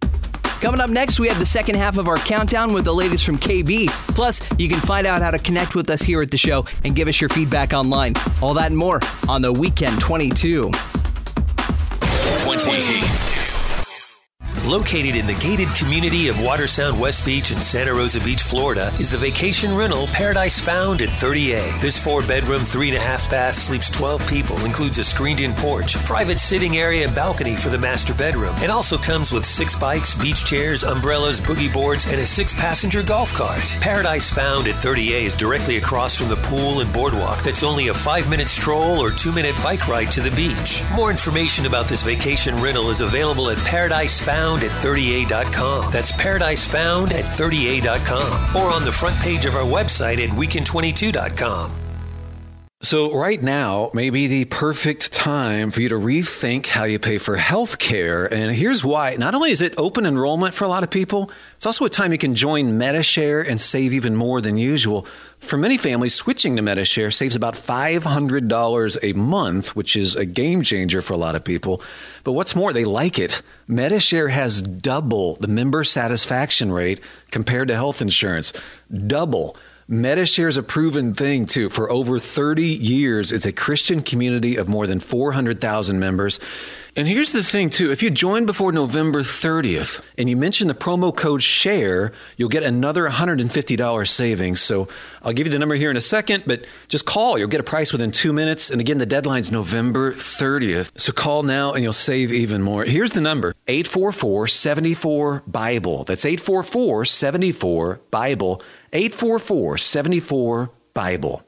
Coming up next, we have the second half of our countdown with the latest from KB. Plus, you can find out how to connect with us here at the show and give us your feedback online. All that and more on the Weekend 22. 20. Located in the gated community of Watersound West Beach in Santa Rosa Beach, Florida, is the vacation rental Paradise Found at 30A. This four bedroom, three and a half bath sleeps 12 people, includes a screened in porch, private sitting area, and balcony for the master bedroom. It also comes with six bikes, beach chairs, umbrellas, boogie boards, and a six passenger golf cart. Paradise Found at 30A is directly across from the pool and boardwalk that's only a five minute stroll or two minute bike ride to the beach. More information about this vacation rental is available at paradisefound at 30a.com. That's Paradise Found at 30a.com or on the front page of our website at weekend22.com. So, right now may be the perfect time for you to rethink how you pay for health care. And here's why. Not only is it open enrollment for a lot of people, it's also a time you can join Medi-Share and save even more than usual. For many families, switching to Medi-Share saves about $500 a month, which is a game changer for a lot of people. But what's more, they like it. Medi-Share has double the member satisfaction rate compared to health insurance. Double. Medi-Share is a proven thing too. For over 30 years, it's a Christian community of more than 400,000 members. And here's the thing too, if you join before November 30th and you mention the promo code SHARE, you'll get another $150 savings. So I'll give you the number here in a second, but just call. You'll get a price within two minutes. And again, the deadline's November 30th. So call now and you'll save even more. Here's the number 844 74 Bible. That's 844 74 Bible. 844 74 Bible.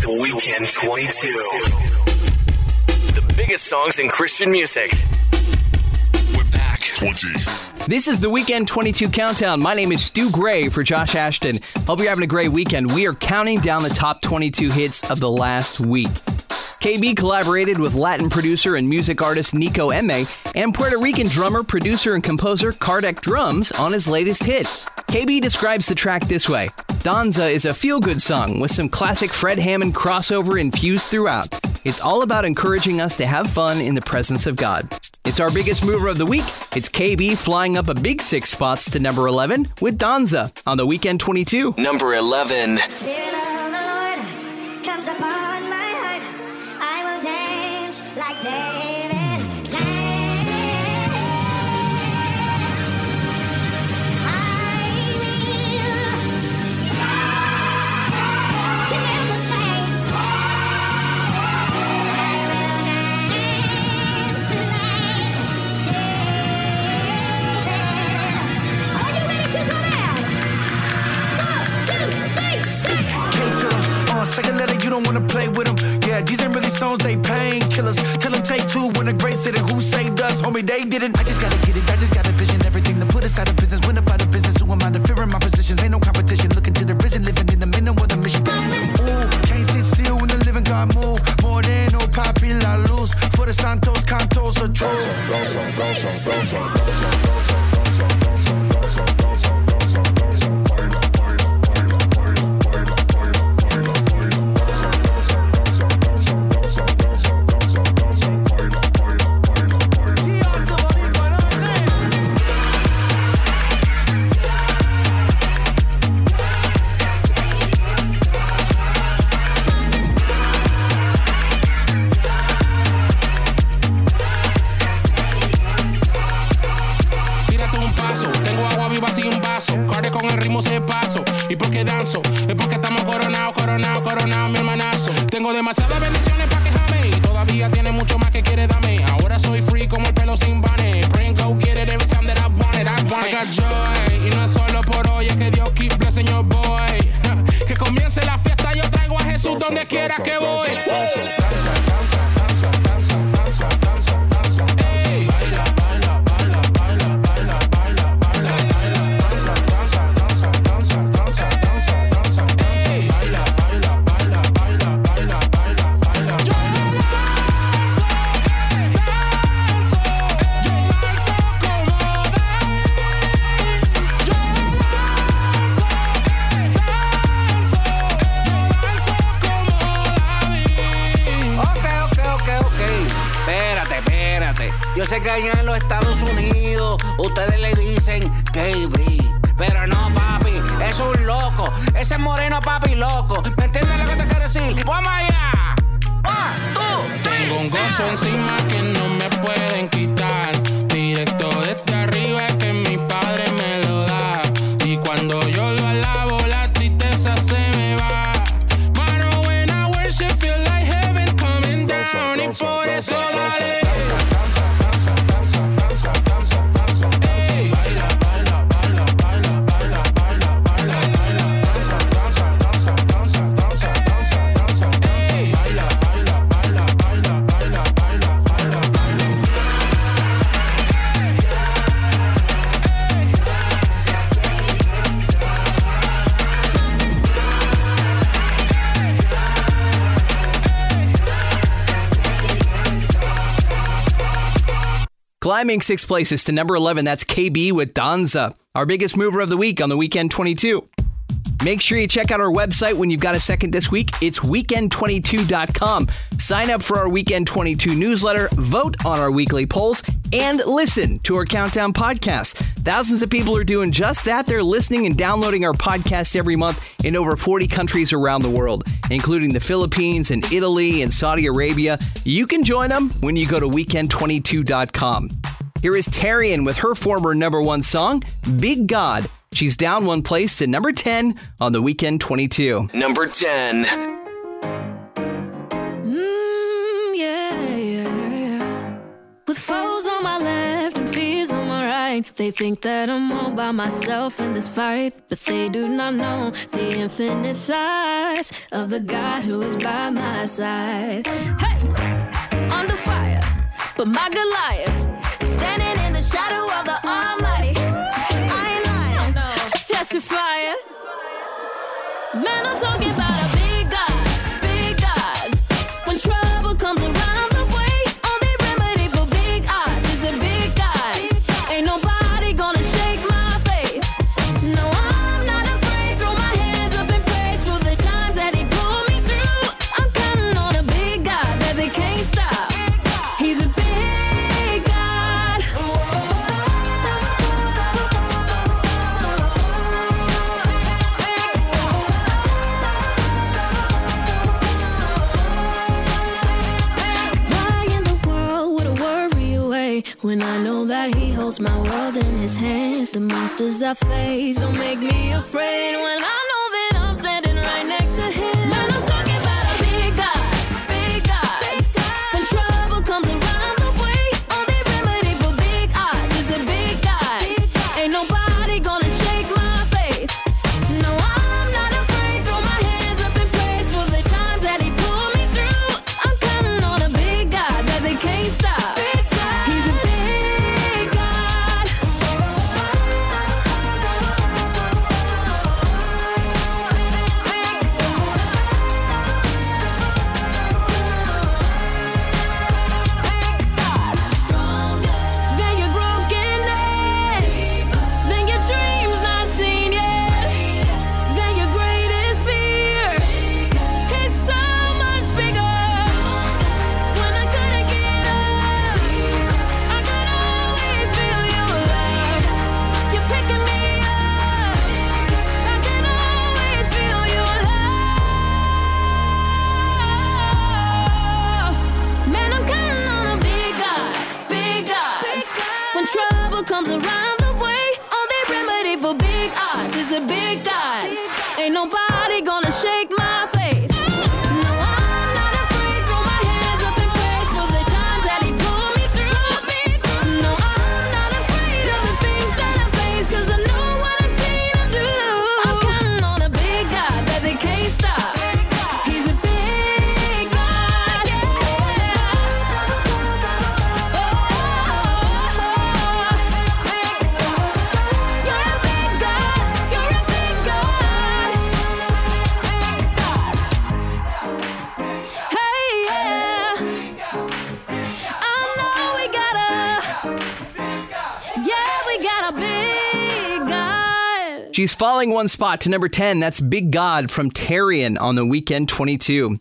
The Weekend 22. The biggest songs in Christian music. We're back. 20. This is the Weekend 22 Countdown. My name is Stu Gray for Josh Ashton. Hope you're having a great weekend. We are counting down the top 22 hits of the last week. KB collaborated with Latin producer and music artist Nico Emme and Puerto Rican drummer, producer, and composer Kardec Drums on his latest hit. KB describes the track this way Danza is a feel good song with some classic Fred Hammond crossover infused throughout. It's all about encouraging us to have fun in the presence of God. It's our biggest mover of the week. It's KB flying up a big six spots to number 11 with Danza on the Weekend 22. Number 11. Uh, second letter, you don't wanna play with them. Yeah, these ain't really songs, they painkillers. Tell them take two when the great city who saved us. Homie, they didn't. I just gotta get it, I just got a vision. Everything to put us out of business. Went about the business, who am I to fear in my positions? Ain't no competition. Looking to the prison, living in the middle of the mission. Ooh, can't sit still when the living God move. More than no popular lose. For the Santos, Cantos, or true. Moreno, papi, loco. ¿Me entiendes lo que te quiero decir? ¡Vamos allá! One, two, three, Tengo un gozo encima que no me pueden quitar. Directo desde arriba es que Climbing six places to number 11, that's KB with Danza, our biggest mover of the week on the Weekend 22. Make sure you check out our website when you've got a second this week. It's weekend22.com. Sign up for our Weekend 22 newsletter, vote on our weekly polls, and listen to our Countdown podcast. Thousands of people are doing just that. They're listening and downloading our podcast every month in over 40 countries around the world, including the Philippines and Italy and Saudi Arabia. You can join them when you go to weekend22.com. Here is Terian with her former number one song, Big God. She's down one place to number 10 on the Weekend 22. Number 10. Mm, yeah, yeah, yeah. With foes on my left and fears on my right, they think that I'm all by myself in this fight, but they do not know the infinite size of the God who is by my side. Hey, under fire, but my Goliath standing in the shadow of the Almighty. Testifying. Man, I'm talking about when I know that He holds my world in His hands? The monsters I face don't make me afraid when I'm She's falling one spot to number 10. That's Big God from Terian on the Weekend 22.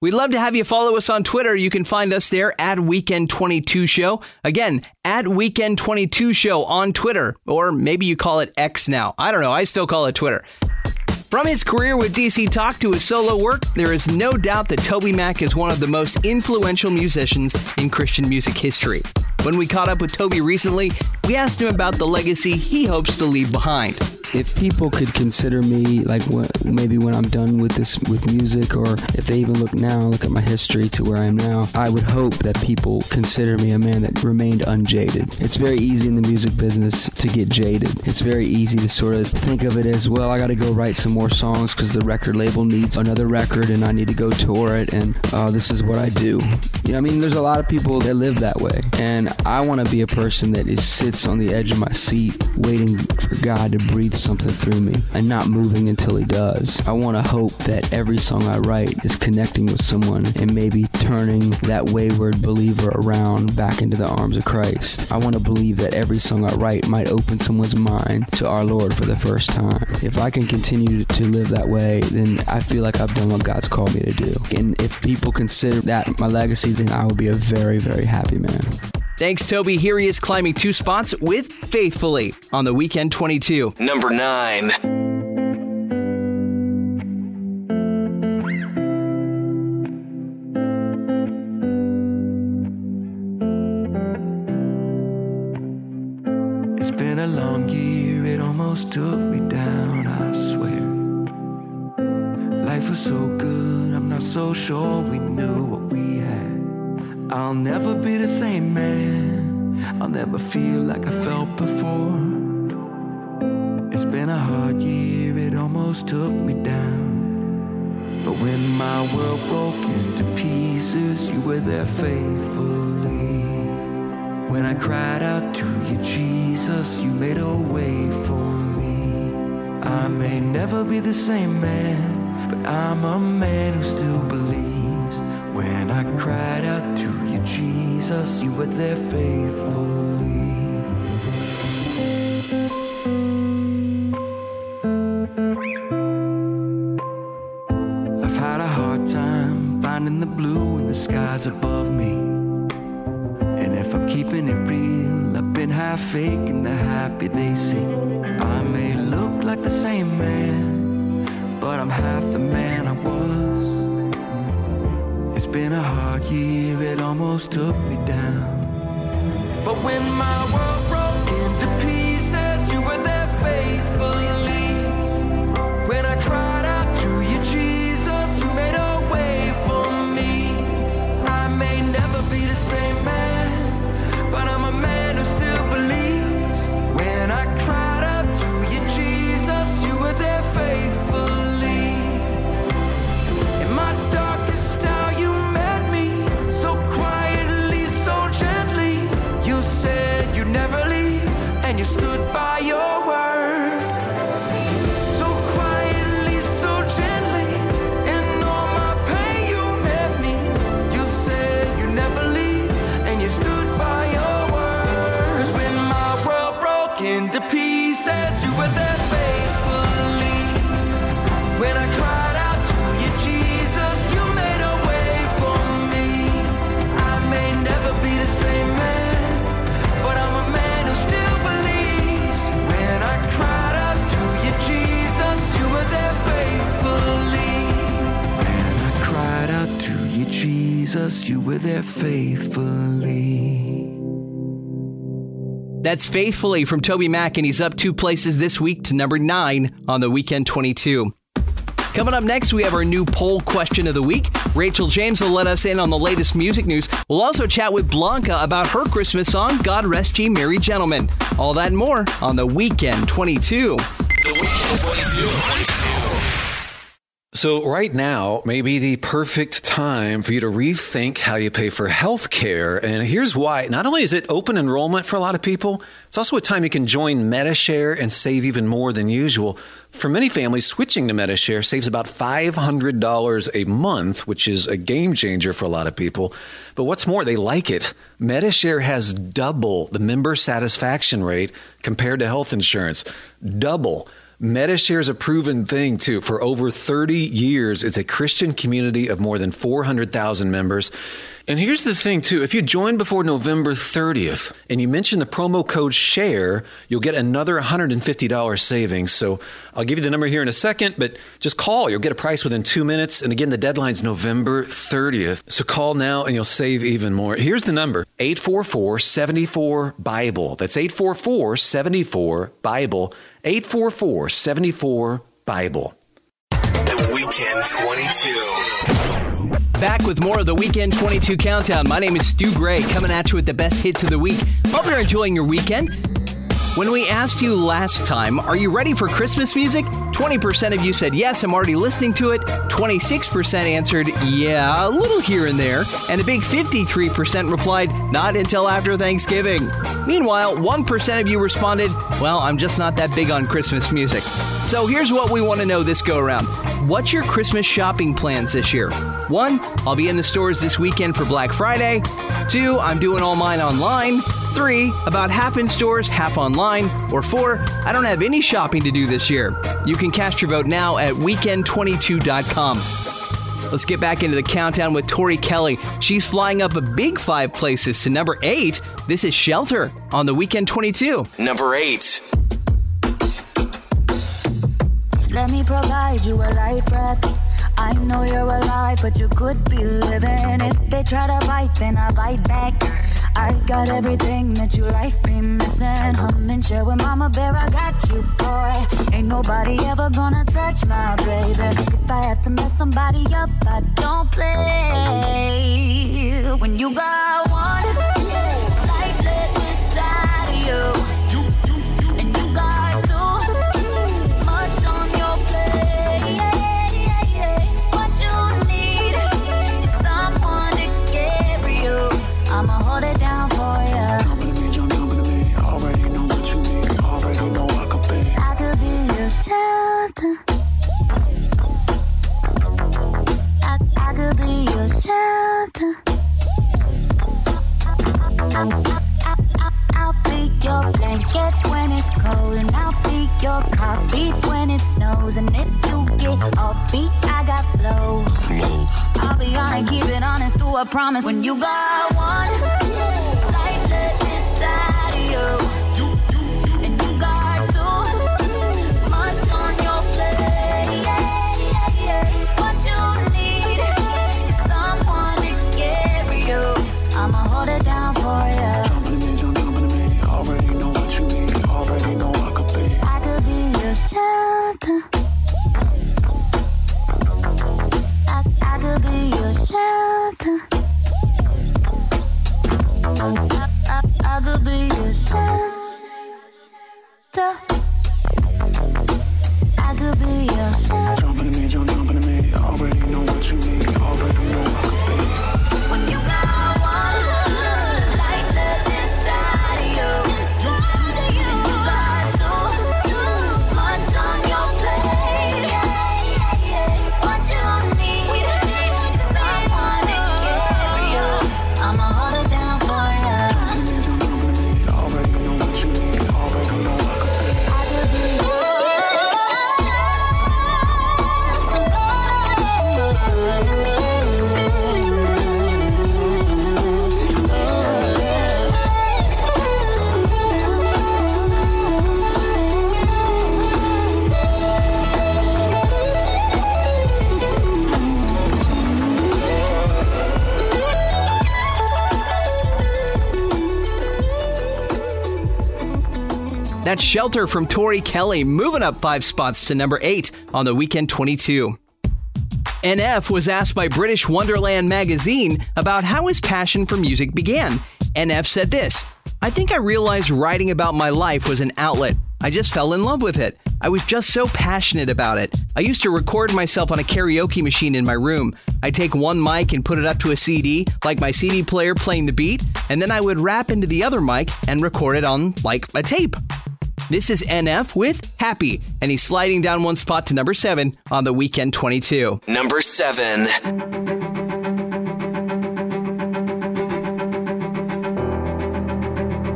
We'd love to have you follow us on Twitter. You can find us there at Weekend22 Show. Again, at Weekend22 Show on Twitter. Or maybe you call it X now. I don't know. I still call it Twitter. From his career with DC Talk to his solo work, there is no doubt that TobyMac is one of the most influential musicians in Christian music history. When we caught up with Toby recently, we asked him about the legacy he hopes to leave behind. If people could consider me like wh- maybe when I'm done with this with music, or if they even look now, look at my history to where I am now, I would hope that people consider me a man that remained unjaded. It's very easy in the music business to get jaded. It's very easy to sort of think of it as well. I got to go write some more songs because the record label needs another record, and I need to go tour it, and uh, this is what I do. You know, I mean, there's a lot of people that live that way, and I want to be a person that is sits on the edge of my seat, waiting for God to breathe something through me, and not moving until He does. I want to hope that every song I write is connecting with someone and maybe turning that wayward believer around back into the arms of Christ. I want to believe that every song I write might open someone's mind to our Lord for the first time. If I can continue to live that way, then I feel like I've done what God's called me to do. And if people consider that my legacy, then I will be a very, very happy man. Thanks, Toby. Here he is climbing two spots with Faithfully on the Weekend 22. Number nine. It's been a long year, it almost took me down, I swear. Life was so good, I'm not so sure we knew what we had. I'll never be the same man, I'll never feel like I felt before. It's been a hard year, it almost took me down. But when my world broke into pieces, you were there faithfully. When I cried out to you, Jesus, you made a way for me. I may never be the same man, but I'm a man who still believes. When I cried out to Jesus, you were there faithfully. I've had a hard time finding the blue in the skies above me. And if I'm keeping it real, I've been half faking the happy they see. I may look like the same man, but I'm half the man I was. It's been a hard year, took me down. But when my world Jesus, you were there faithfully. That's Faithfully from TobyMac, and he's up two places this week to number nine on the Weekend 22. Coming up next, we have our new poll question of the week. Rachel James will let us in on the latest music news. We'll also chat with Blanca about her Christmas song, God Rest Ye Merry Gentlemen. All that and more on the Weekend 22. The Weekend 22. So, right now may be the perfect time for you to rethink how you pay for health care. And here's why. Not only is it open enrollment for a lot of people, it's also a time you can join Medi-Share and save even more than usual. For many families, switching to Medi-Share saves about $500 a month, which is a game changer for a lot of people. But what's more, they like it. Medi-Share has double the member satisfaction rate compared to health insurance. Double. Medi-Share is a proven thing too. For over 30 years, it's a Christian community of more than 400,000 members. And here's the thing too, if you join before November 30th and you mention the promo code SHARE, you'll get another $150 savings. So I'll give you the number here in a second, but just call. You'll get a price within two minutes. And again, the deadline's November 30th. So call now and you'll save even more. Here's the number 844 74 Bible. That's 844 74 Bible. 844 74 Bible. The Weekend 22. Back with more of the Weekend 22 Countdown. My name is Stu Gray, coming at you with the best hits of the week. Hope you're enjoying your weekend. When we asked you last time, are you ready for Christmas music? 20% of you said yes, I'm already listening to it. 26% answered yeah, a little here and there. And a big 53% replied, not until after Thanksgiving. Meanwhile, 1% of you responded, well, I'm just not that big on Christmas music. So here's what we want to know this go around. What's your Christmas shopping plans this year? One, I'll be in the stores this weekend for Black Friday. Two, I'm doing all mine online. Three, about half in stores, half online. Or four, I don't have any shopping to do this year. You can cast your vote now at weekend22.com. Let's get back into the countdown with Tori Kelly. She's flying up a big five places to number eight. This is Shelter on the Weekend 22. Number 8. Let me provide you a life breath. I know you're alive, but you could be living. If they try to bite, then I bite back. I got everything that your life be missing. Hum and share with Mama Bear, I got you, boy. Ain't nobody ever gonna touch my baby. If I have to mess somebody up, I don't play. When you got one a promise. When it's cold, and I'll pick your coffee when it snows. And if you get off beat, I got flows flows I'll be I ain't giving on and still a promise when you got one life left inside of you, shelter. I, could be your shelter. I could be your shelter. Jump into me, jump, jump into me. Already Shelter from Tori Kelly, moving up five spots to number eight on the Weekend 22. NF was asked by British Wonderland magazine about how his passion for music began. NF said this I think I realized writing about my life was an outlet. I just fell in love with it. I was just so passionate about it. I used to record myself on a karaoke machine in my room. I'd take one mic and put it up to a CD, like my CD player playing the beat, and then I would rap into the other mic and record it on, like, a tape. This is NF with Happy, and he's sliding down one spot to number seven on the Weekend 22. Number 7.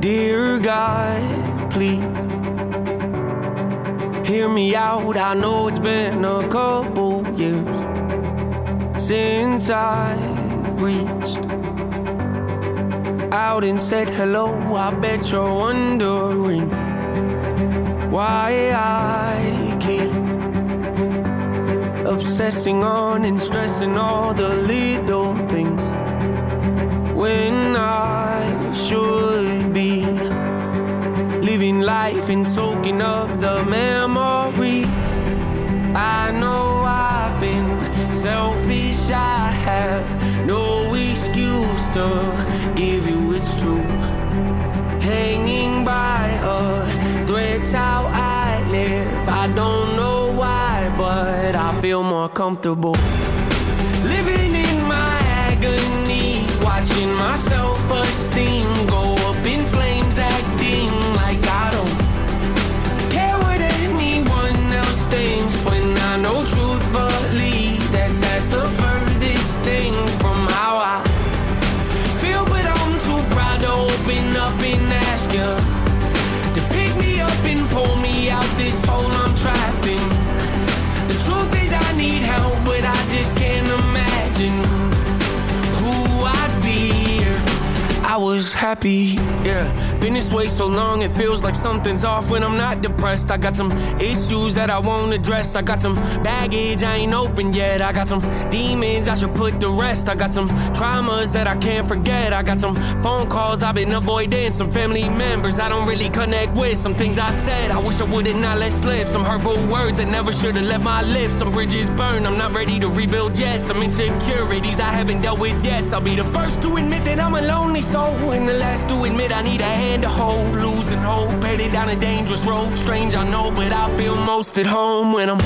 Dear God, please Hear me out, I know it's been a couple years since I've reached out and said hello. I bet you're wondering why I keep obsessing on and stressing all the little things when I should be living life and soaking up the memory. I know I've been selfish, I have no excuse to give you it's true. Hanging by a thread's how I live. I don't know why, but I feel more comfortable. Living in my agony, watching my self esteem go just can't imagine I was happy. Yeah, been this way so long, it feels like something's off when I'm not depressed. I got some issues that I won't address. I got some baggage I ain't open yet. I got some demons I should put to rest. I got some traumas that I can't forget. I got some phone calls I've been avoiding. Some family members I don't really connect with. Some things I said I wish I would've not let slip. Some hurtful words that never should've left my lips. Some bridges burned. I'm not ready to rebuild yet. Some insecurities I haven't dealt with yet. I'll be the first to admit that I'm a lonely soul, and the last to admit I need a hand to hold. Losing hope, headed down a dangerous road. Strange, I know, but I feel most at home when I'm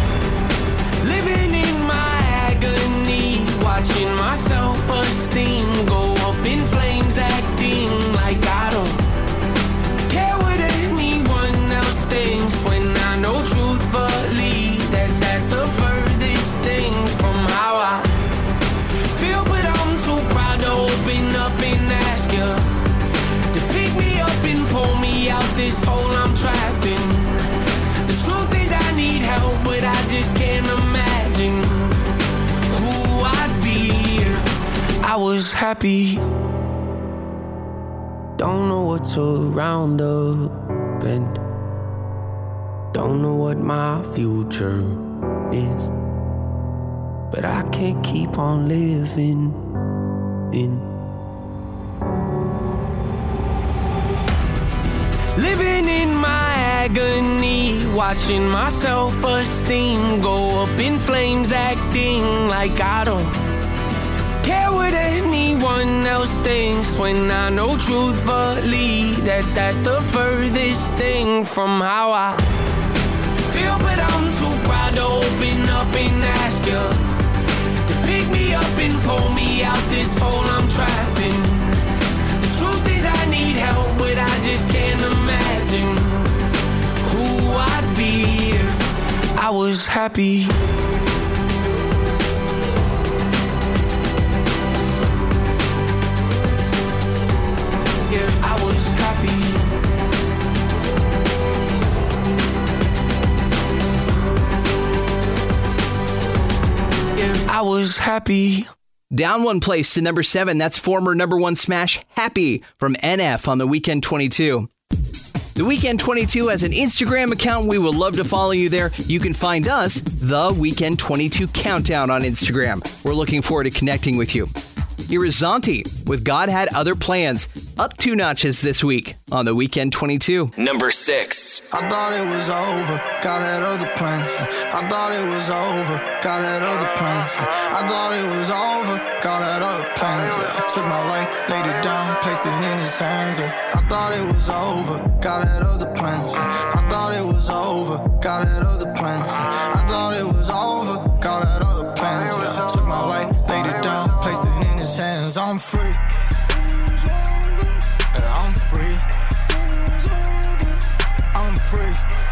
living in my agony, watching my self-esteem go up in flames, acting like I don't care what anyone else thinks. When I know truthfully was happy. Don't know what's around the bend. Don't know what my future is. But I can't keep on living in. Living in my agony, watching my self esteem go up in flames, acting like I don't care what anyone else thinks. When I know truthfully that that's the furthest thing from how I feel, but I'm too proud to open up and ask you to pick me up and pull me out this hole I'm trapped in. The truth is, I need help, but I just can't imagine who I'd be if I was happy. I was happy. Down one place to number seven. That's former number one smash Happy from NF on the Weekend 22. The Weekend 22 has an Instagram account. We would love to follow you there. You can find us, The Weekend 22 Countdown, on Instagram. We're looking forward to connecting with you. Irizanti with God Had Other Plans, up two notches this week on The Weekend 22. Number six. I thought it was over, God had other plans. I thought it was over, God had other plans. I thought it was over, God had other plans. Took my life, laid it down, placed it in his hands. I thought it was over, God had other plans. I thought it was over, God had other plans. I thought it was over, God had other plans. Took my life, laid it down, placed it in his hands. I'm free. Yeah, I'm free. I'm free.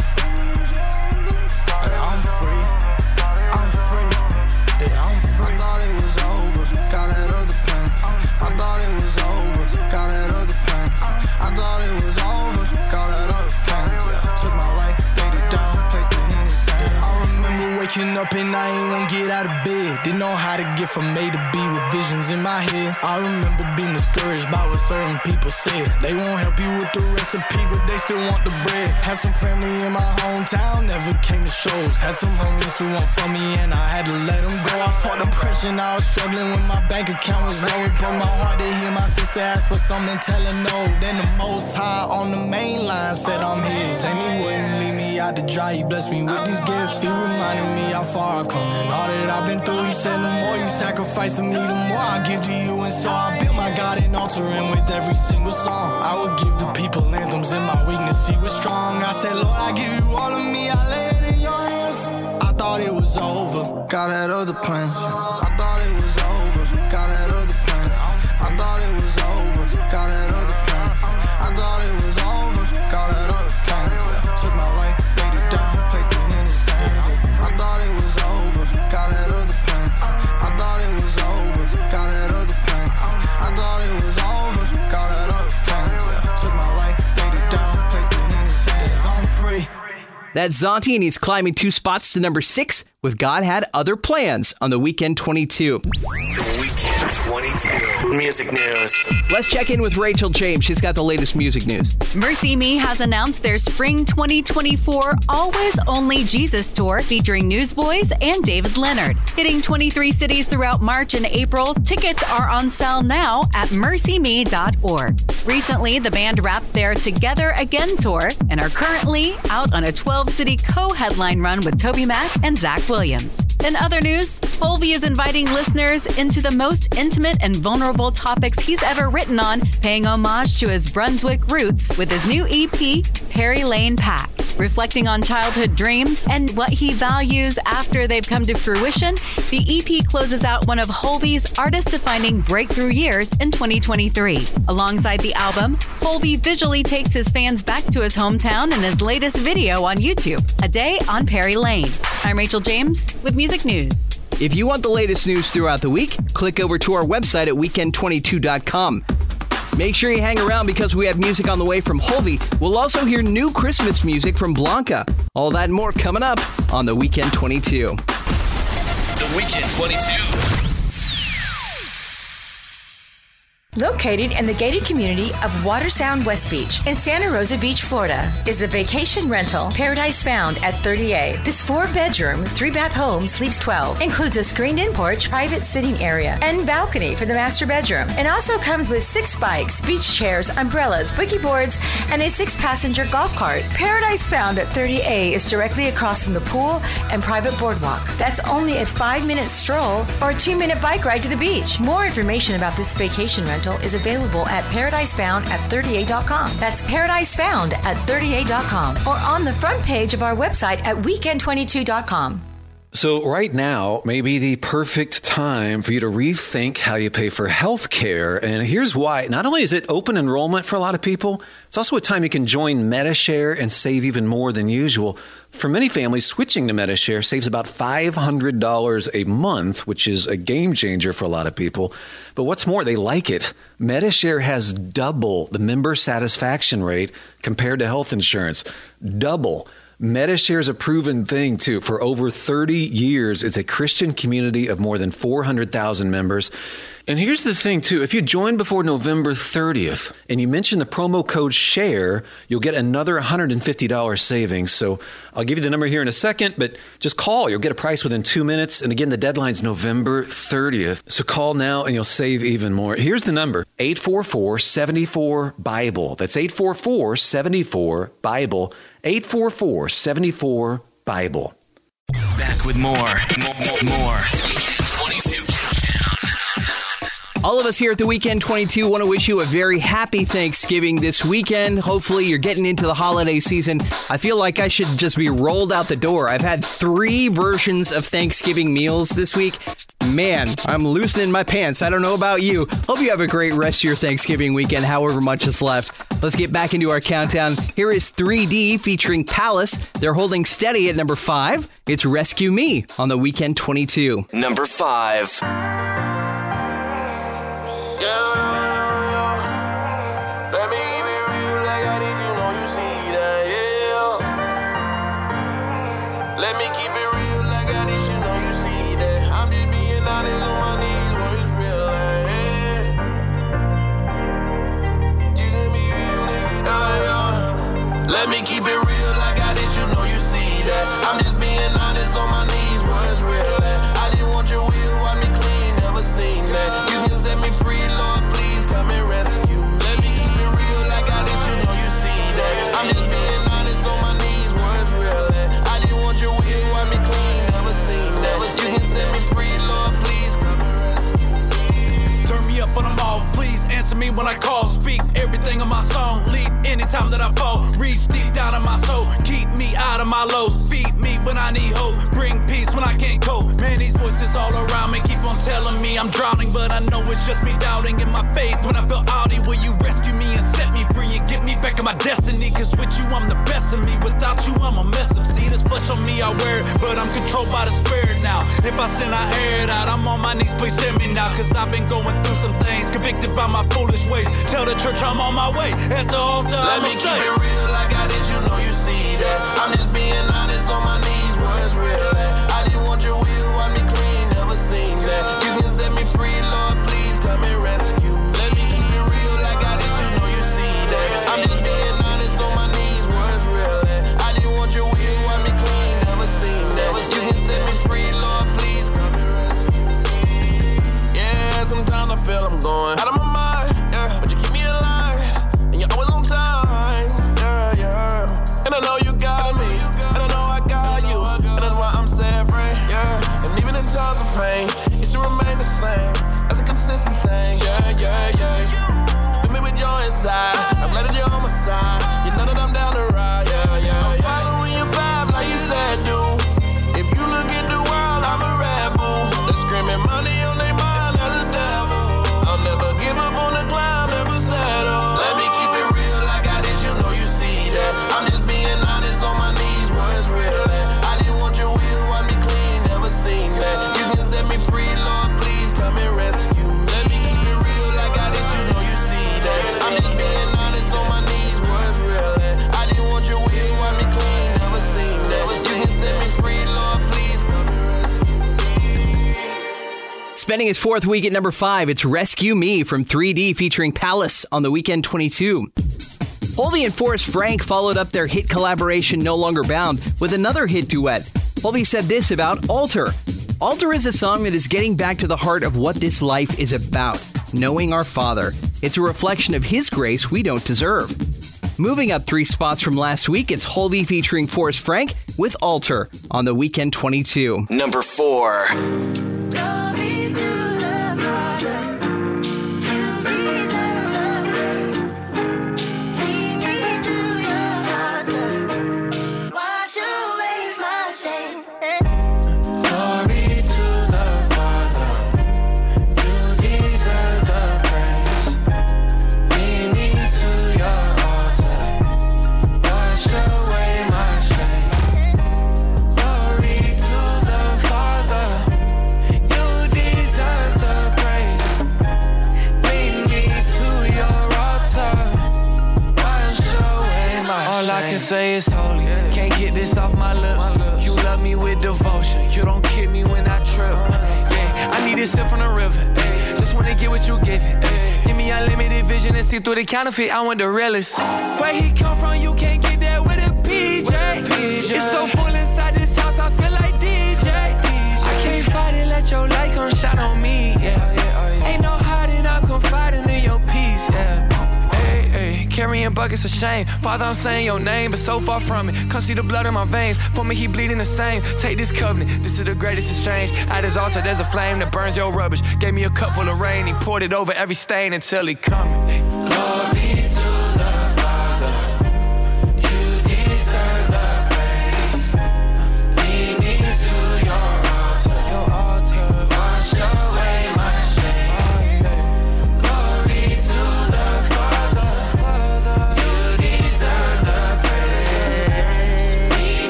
Waking up and I ain't wanna get out of bed. Didn't know how to get from A to B with visions in my head. I remember being discouraged by what certain people said. They won't help you with the recipe, but they still want the bread. Had some family in my hometown, never came to shows. Had some homies who want from me, and I had to let them go. I fought depression, I was struggling when my bank account was low. It broke my heart to hear my sister ask for something, telling no. Then the most high on the main line said I'm his. And he wouldn't leave me out to dry, he blessed me with these gifts. He reminded me how far I've come and all that I've been through. He said, The more you sacrifice to me, the more I give to you. And so I built my God an altar, and with every single song, I would give the people anthems in my weakness. He was strong. I said, Lord, I give you all of me, I lay it in your hands. I thought it was over, God had other plans. I thought That's Zauntee, and he's climbing two spots to number six with God Had Other Plans on the Weekend 22. The Weekend 22. Music news. Let's check in with Rachel James. She's got the latest music news. MercyMe has announced their spring 2024 Always Only Jesus tour featuring Newsboys and David Leonard. Hitting 23 cities throughout March and April, tickets are on sale now at mercyme.org. Recently, the band wrapped their Together Again tour and are currently out on a 12 city co headline run with TobyMac and Zach Williams. In other news, Hulvey is inviting listeners into the most intimate and vulnerable topics he's ever written on, paying homage to his Brunswick roots with his new EP, Perry Lane Pack. Reflecting on childhood dreams and what he values after they've come to fruition, the EP closes out one of Hulvey's artist defining breakthrough years in 2023. Alongside the album, Hulvey visually takes his fans back to his hometown in his latest video on YouTube, A Day on Perry Lane. I'm Rachel James with Music News. If you want the latest news throughout the week, click over to our website at weekend22.com. Make sure you hang around because we have music on the way from Hulvey. We'll also hear new Christmas music from Blanca. All that and more coming up on the Weekend 22. The Weekend 22. Located in the gated community of Watersound West Beach in Santa Rosa Beach, Florida, is the vacation rental Paradise Found at 30A. This four bedroom, three bath home sleeps 12, includes a screened in porch, private sitting area, and balcony for the master bedroom. It also comes with six bikes, beach chairs, umbrellas, boogie boards, and a six passenger golf cart. Paradise Found at 30A is directly across from the pool and private boardwalk. That's only a five minute stroll or a two minute bike ride to the beach. More information about this vacation rental is available at paradisefound at 38.com. That's paradisefound at 38.com or on the front page of our website at weekend22.com. So, right now may be the perfect time for you to rethink how you pay for health care. And here's why. Not only is it open enrollment for a lot of people, it's also a time you can join Medi-Share and save even more than usual. For many families, switching to Medi-Share saves about $500 a month, which is a game changer for a lot of people. But what's more, they like it. Medi-Share has double the member satisfaction rate compared to health insurance. Double. Medi-Share is a proven thing too. For over 30 years, it's a Christian community of more than 400,000 members. And here's the thing too, if you join before November 30th and you mention the promo code SHARE, you'll get another $150 savings. So I'll give you the number here in a second, but just call. You'll get a price within two minutes. And again, the deadline's November 30th. So call now and you'll save even more. Here's the number 844 74 Bible. That's 844 74 Bible. 844 74 Bible. Back with more. More. more, All of us here at the Weekend 22 want to wish you a very happy Thanksgiving this weekend. Hopefully, you're getting into the holiday season. I feel like I should just be rolled out the door. I've had three versions of Thanksgiving meals this week. Man, I'm loosening my pants. I don't know about you. Hope you have a great rest of your Thanksgiving weekend, however much is left. Let's get back into our countdown. Here is 3D featuring Palace. They're holding steady at number five. It's Rescue Me on the Weekend 22. Number five. Let me keep it real like I did, you know you see that, yeah. Let me keep it real like I did, you know you see that. I'm just being honest on my knees it's real, yeah. You be real, nigga, yeah. Let me keep it real. Answer me when I call, speak everything on my song. Lead anytime that I fall, reach deep down in my soul. Keep me out of my lows, feed me when I need hope. Bring when I can't cope. Man, these voices all around me keep on telling me I'm drowning, but I know it's just me doubting in my faith. When I feel outy, will you rescue me and set me free and get me back in my destiny? Cause with you, I'm the best of me. Without you, I'm a mess of see this flesh on me, I wear it, but I'm controlled by the spirit now. If I sin, I air it out. I'm on my knees, please send me now. Cause I've been going through some things, convicted by my foolish ways. Tell the church I'm on my way. At the altar, Let I'ma me keep say. it real I did, you know you see that. I'm just being honest on my knees, real going out of my mind, yeah, but you keep me alive, and you're always on time, yeah, yeah. And I know you got me, and I know I got you, and that's why I'm free, yeah. And even in times of pain, you still remain the same. That's a consistent thing, yeah, yeah, yeah. Fill me with your inside, Spending his fourth week at number five, it's Rescue Me from 3D featuring Palace on the weekend 22. Hulvey and Forrest Frank followed up their hit collaboration No Longer Bound with another hit duet. Hulvey said this about Altar Altar is a song that is getting back to the heart of what this life is about knowing our Father. It's a reflection of His grace we don't deserve. Moving up three spots from last week, it's Hulvey featuring Forrest Frank with Altar on the weekend 22. Number four. Say it's holy. Can't get this off my lips. You love me with devotion. You don't kick me when I trip. Yeah, I need a sip from the river. Just wanna get what you give ay. Give me unlimited vision and see through the counterfeit. I want the realest. Where he come from, you can't get that with a PJ. It's so full inside this house, I feel like DJ. I can't fight it, let your light come shine on me. Carrying buckets of shame. Father, I'm saying your name, but so far from it. Come see the blood in my veins. For me, he bleeding the same. Take this covenant, this is the greatest exchange. At his altar, there's a flame that burns your rubbish. Gave me a cup full of rain, he poured it over every stain until he coming.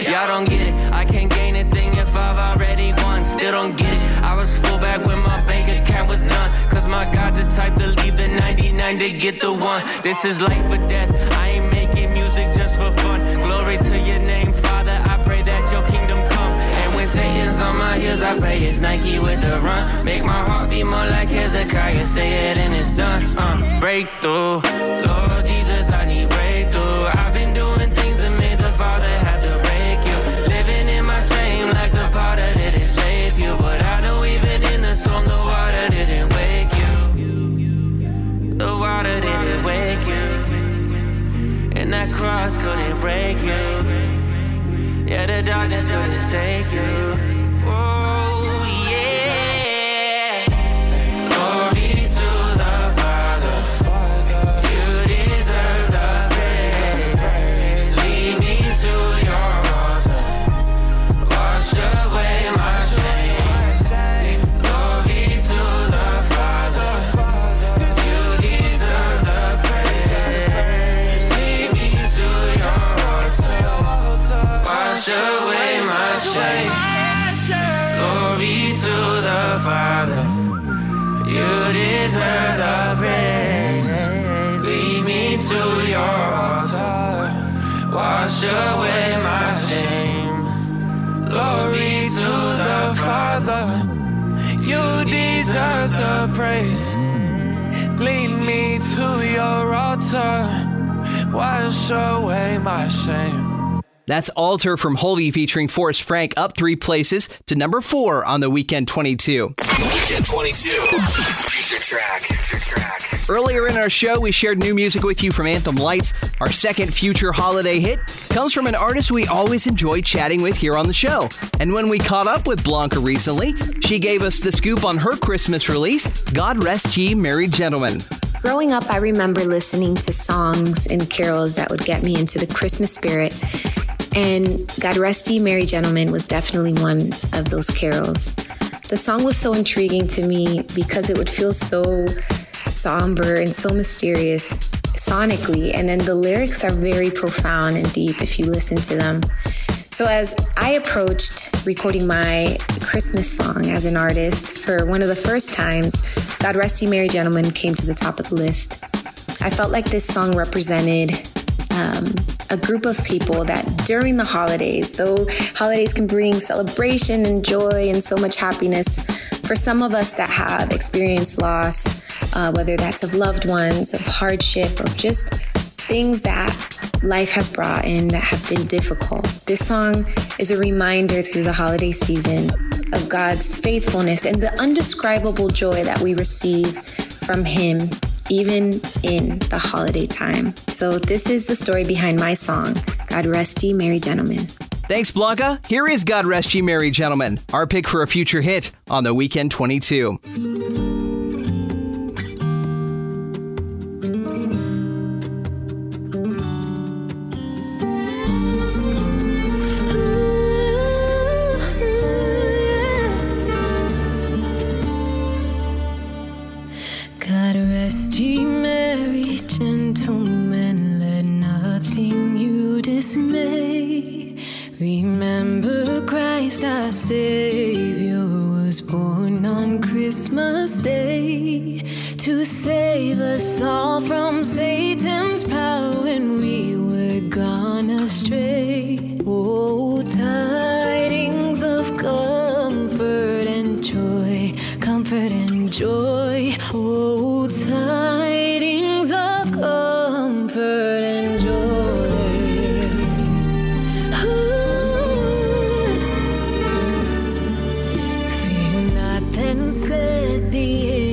Y'all don't get it. I can't gain a thing if I've already won. Still don't get it. I was full back when my bank account was none. Cause my God, the type to leave the 99 to get the one. This is life or death. I ain't making music just for fun. Glory to your name, Father. I pray that your kingdom come. And when Satan's on my heels, I pray it's Nike with the run. Make my heart beat more like Hezekiah. Say it and it's done. Uh, breakthrough. Lord Jesus, I need cross couldn't break you. Yeah, the darkness couldn't take you. That's Altar from Hulvey featuring Forrest Frank up three places to number four on the Weekend 22. Weekend 22. Future track. Future track. Earlier in our show, we shared new music with you from Anthem Lights. Our second future holiday hit comes from an artist we always enjoy chatting with here on the show. And when we caught up with Blanca recently, she gave us the scoop on her Christmas release, God Rest Ye Merry Gentlemen. Growing up, I remember listening to songs and carols that would get me into the Christmas spirit. And God Rest Ye Merry Gentlemen was definitely one of those carols. The song was so intriguing to me because it would feel so somber and so mysterious sonically. And then the lyrics are very profound and deep if you listen to them. So, as I approached recording my Christmas song as an artist for one of the first times, God Rest Ye Merry Gentlemen came to the top of the list. I felt like this song represented um, a group of people that during the holidays, though holidays can bring celebration and joy and so much happiness, for some of us that have experienced loss, uh, whether that's of loved ones, of hardship, of just things that life has brought in that have been difficult. This song is a reminder through the holiday season of God's faithfulness and the undescribable joy that we receive from Him even in the holiday time. So, this is the story behind my song, God Rest Ye Merry Gentlemen. Thanks, Blanca. Here is God Rest Ye Merry Gentlemen, our pick for a future hit on the Weekend 22. Remember Christ our Savior was born on Christmas Day to save us all from Satan's power when we were gone astray. Oh, tidings of comfort and joy, comfort and joy. Then said the angel,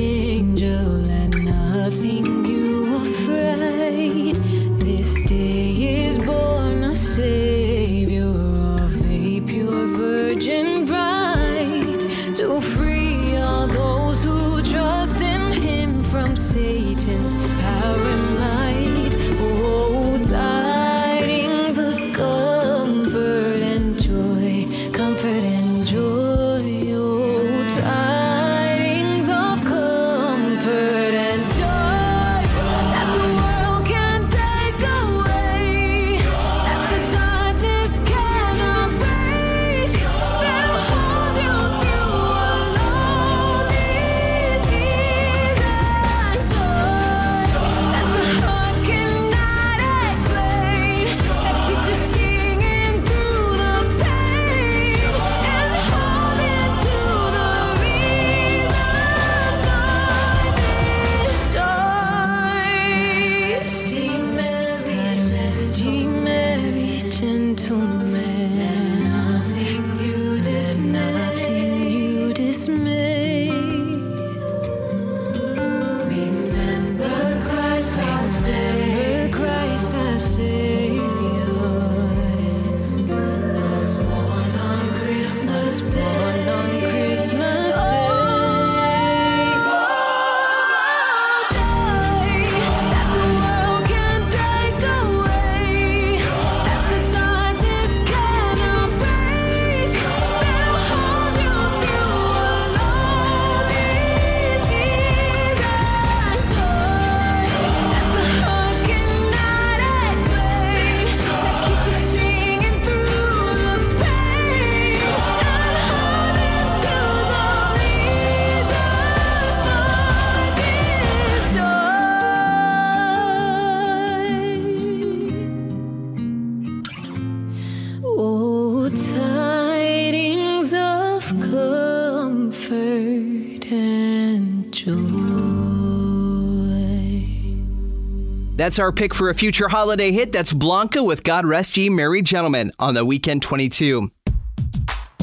That's our pick for a future holiday hit. That's Blanca with God Rest Ye Merry Gentlemen on the Weekend 22.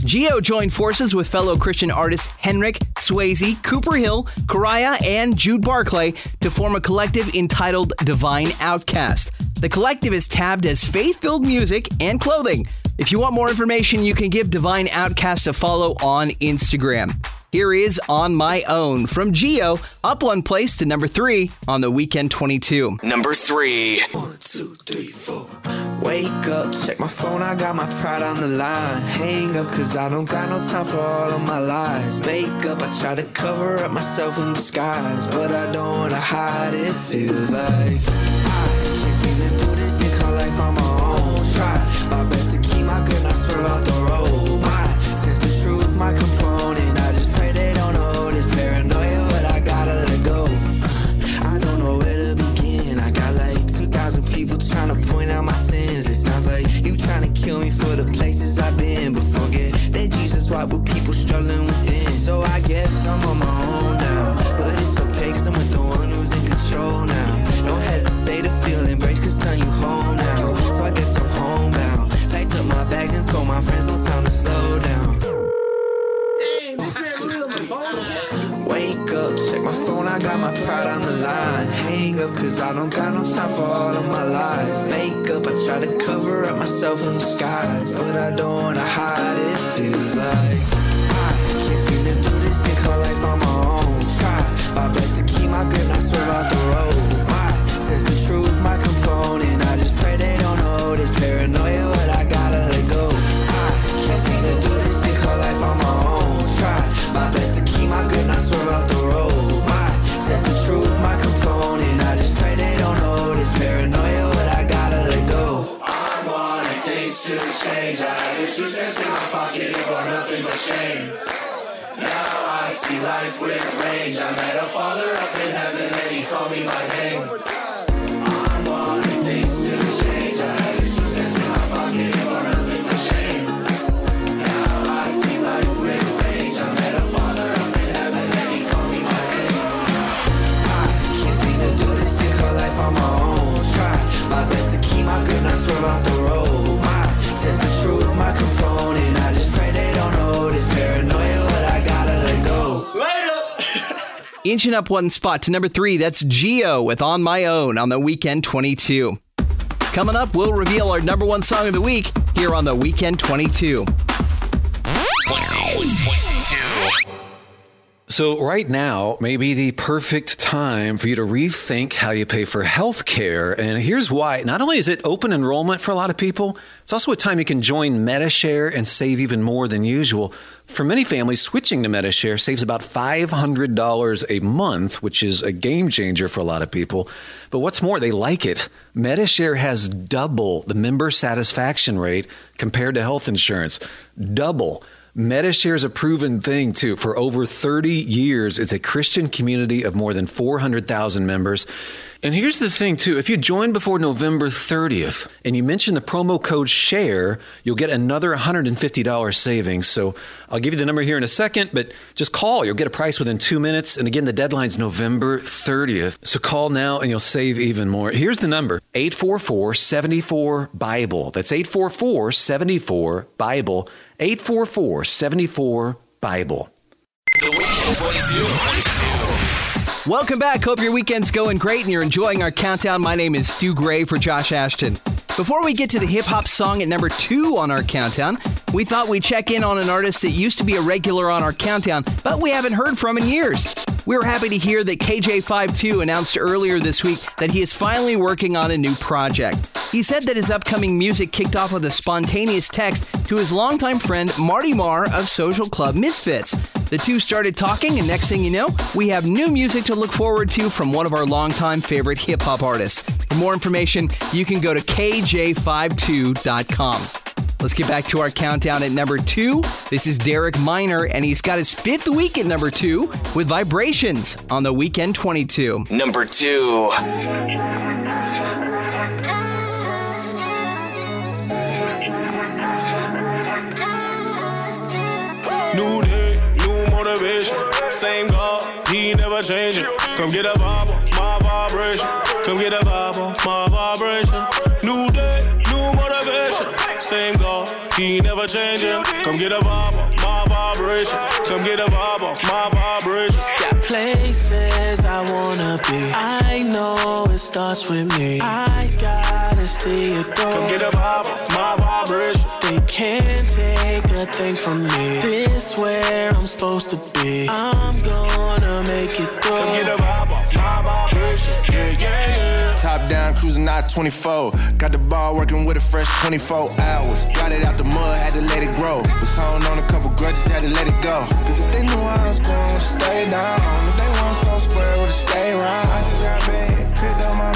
Geo joined forces with fellow Christian artists Henrik, Swayze, Cooper Hill, Karaya, and Jude Barclay to form a collective entitled Divine Outcast. The collective is tabbed as faith filled music and clothing. If you want more information, you can give Divine Outcast a follow on Instagram. Here is On My Own from Geo, up one place to number three on the Weekend 22. Number three. Wake up, check my phone, I got my pride on the line. Hang up, cause I don't got no time for all of my lies. Makeup, I try to cover up myself in disguise. But I don't wanna hide, it feels like I can't seem to do this thing called life on my own. Try my best to keep my grip, not swerve off the cause I don't got no time for all of my lies. Makeup, I try to cover up myself in disguise. But I don't wanna hide, it feels like I can't seem to do this thing called life on my own. Try my best to keep my grip, not swerve off the road. My sense of truth, my component. I just pray they don't notice paranoia, but I gotta let go. I can't seem to do this thing called life on my own. Try my best to keep my grip, not swerve off the road. My sense of truth, my component. I just change. I had the two cents in my pocket, it nothing but shame. Now I see life with range. I met a father up in heaven and he called me by name. I wanted things to change. I had two cents in my pocket, it nothing but shame. Now I see life with range. I met a father up in heaven and he called me by name. Can't seem to do this life on my own. Try my best to keep my grip, not off the road. My sense of truth, my component. I just pray they don't notice paranoia, but I gotta let go. Inching up one spot to number three, that's Geo with On My Own on the Weekend 22. Coming up, we'll reveal our number one song of the week here on the Weekend 22. 22. So, right now may be the perfect time for you to rethink how you pay for health care. And here's why. Not only is it open enrollment for a lot of people, it's also a time you can join Medi-Share and save even more than usual. For many families, switching to Medi-Share saves about $500 a month, which is a game changer for a lot of people. But what's more, they like it. Medi-Share has double the member satisfaction rate compared to health insurance. Double. Medi-Share is a proven thing too. For over 30 years, it's a Christian community of more than 400,000 members. And here's the thing too, if you join before November 30th and you mention the promo code SHARE, you'll get another $150 savings. So I'll give you the number here in a second, but just call. You'll get a price within two minutes. And again, the deadline's November 30th. So call now and you'll save even more. Here's the number 844 74 Bible. That's 844 74 Bible. 844 74 Bible. The Weekend 22. 22. Welcome back. Hope your weekend's going great and you're enjoying our countdown. My name is Stu Gray for Josh Ashton. Before we get to the hip hop song at number two on our countdown, we thought we'd check in on an artist that used to be a regular on our countdown, but we haven't heard from in years. We were happy to hear that KJ52 announced earlier this week that he is finally working on a new project. He said that his upcoming music kicked off with a spontaneous text to his longtime friend Marty Mar of Social Club Misfits. The two started talking, and next thing you know, we have new music to look forward to from one of our longtime favorite hip hop artists. For more information, you can go to kj52.com. Let's get back to our countdown at number two. This is Derek Minor, and he's got his fifth week at number two with Vibrations on the Weekend 22. Number two. Same God, he never changing. Come get a vibe my vibration. Come get a vibe my vibration. New day, new motivation. Same God, he never changing. Come get a vibe my vibration. Come get a vibe off my vibration. Got places I wanna be. I know it starts with me. I gotta see it through. Come get a vibe off my vibration. They can't take a thing from me. This where I'm supposed to be. I'm gonna make it through. Come get a vibe off my vibration. Yeah, yeah, yeah. Top down, cruising out 24. Got the ball working with a fresh 24 hours. Got it out the mud, had to let it grow. Was holding on a couple grudges, had to let it go. Cause if they knew I was to stay down, if they want so square, would stay around. I just got big, my.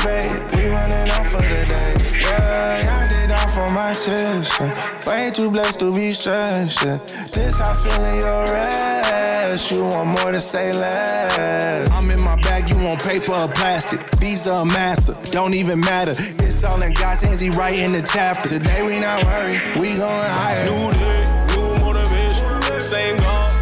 We running off for the day. Yeah, I did off on my chest. yeah. Way too blessed to be stressed. yeah. This how feeling your rest. You want more to say less. I'm in my bag, you want paper or plastic. Visa or master, don't even matter. It's all in God's hands, he writing the chapter. Today we not worried, we going higher. New day, new motivation. Same God,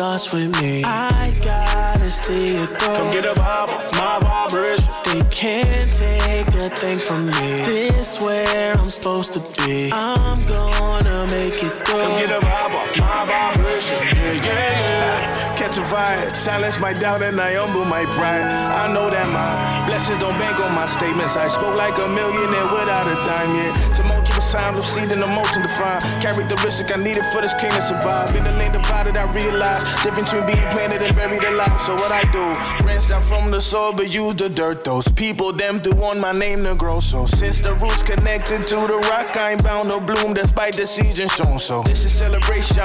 starts with me. I gotta see it through. Come get a vibe off my vibration. They can't take a thing from me. This where I'm supposed to be. I'm gonna make it through. Come get a vibe off my vibration. Yeah, yeah, yeah. Catch a vibe, silence my doubt and I humble my pride. I know that my blessings don't bank on my statements. I spoke like a millionaire without a dime yet. Tumultuous times of seed and emotion defined. The I needed for this king to survive. In the lane divided, I realized difference between being planted and buried alive. So what I do, branched out from the soil, but use the dirt. Those people, them do want my name to grow. So since the roots connected to the rock, I ain't bound to bloom despite the season shown. So this is celebration.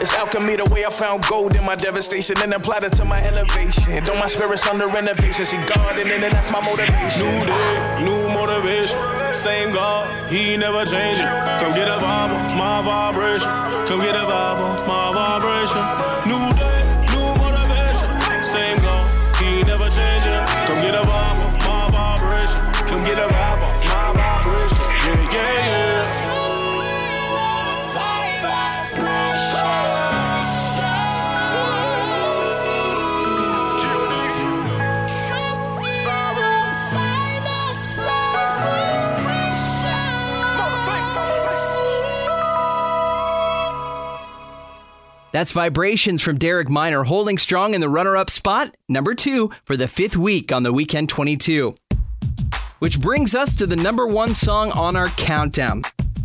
It's alchemy, the way I found gold in my devastation and applied it to my elevation. Though my spirit's under renovation, see God in it, and that's my motivation. New day, new motivation. Same God, he ain't Come get a vibe my vibration. Come get a vibe my vibration. New That's Vibrations from Derek Minor holding strong in the runner up spot, number two, for the fifth week on the Weekend 22. Which brings us to the number one song on our countdown.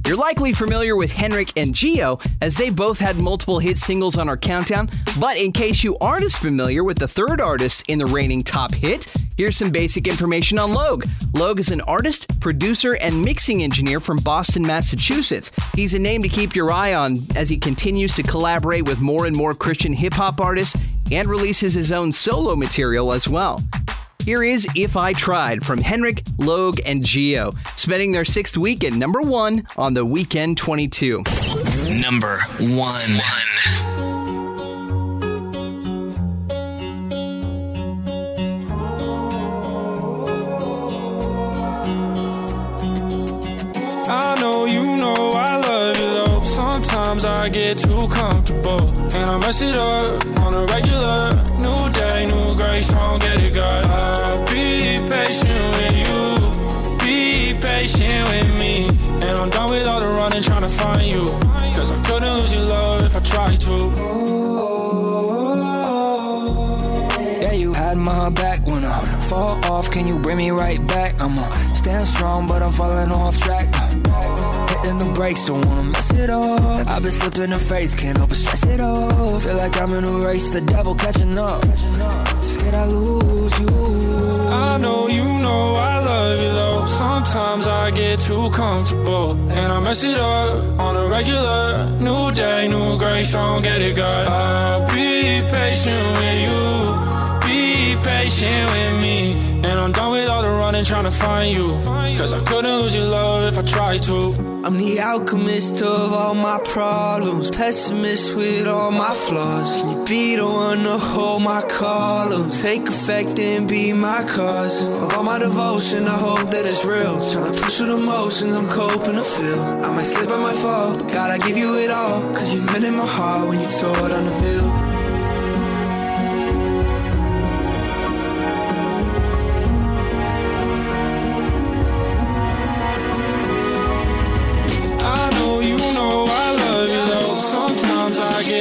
You're likely familiar with Henrik and Geo, as they both had multiple hit singles on our countdown. But in case you aren't as familiar with the third artist in the reigning top hit, here's some basic information on Logue. Logue is an artist, producer, and mixing engineer from Boston, Massachusetts. He's a name to keep your eye on as he continues to collaborate with more and more Christian hip hop artists and releases his own solo material as well. Here is If I Tried from Henrik, Logue, and Geo, spending their sixth week at number one on the Weekend 22. Number one. I know you Sometimes I get too comfortable and I mess it up on a regular. New day, new grace, I don't get it, God. I'll be patient with you. Be patient with me. And I'm done with all the running trying to find you. Cause I couldn't lose your love if I tried to. Yeah, you had my back when I fall off. Can you bring me right back? I'ma stand strong, but I'm falling off track. Hitting the brakes, don't wanna mess it up. I've been slipping in faith, can't help but stress it off. Feel like I'm in a race, the devil catching up. Scared I lose you. I know you know I love you though. Sometimes I get too comfortable and I mess it up on a regular. New day, new grace, I don't get it, God. I'll be patient with you. Be patient with me. And I'm done with all the running trying to find you. Cause I couldn't lose your love if I tried to. I'm the alchemist of all my problems, pessimist with all my flaws. Can you be the one to hold my columns? Take effect and be my cause. Of all my devotion, I hope that it's real. Trying to push through the motions, I'm coping to feel. I might slip, I might fall, but God, I give you it all. Cause you meant in my heart when you tore down the veil.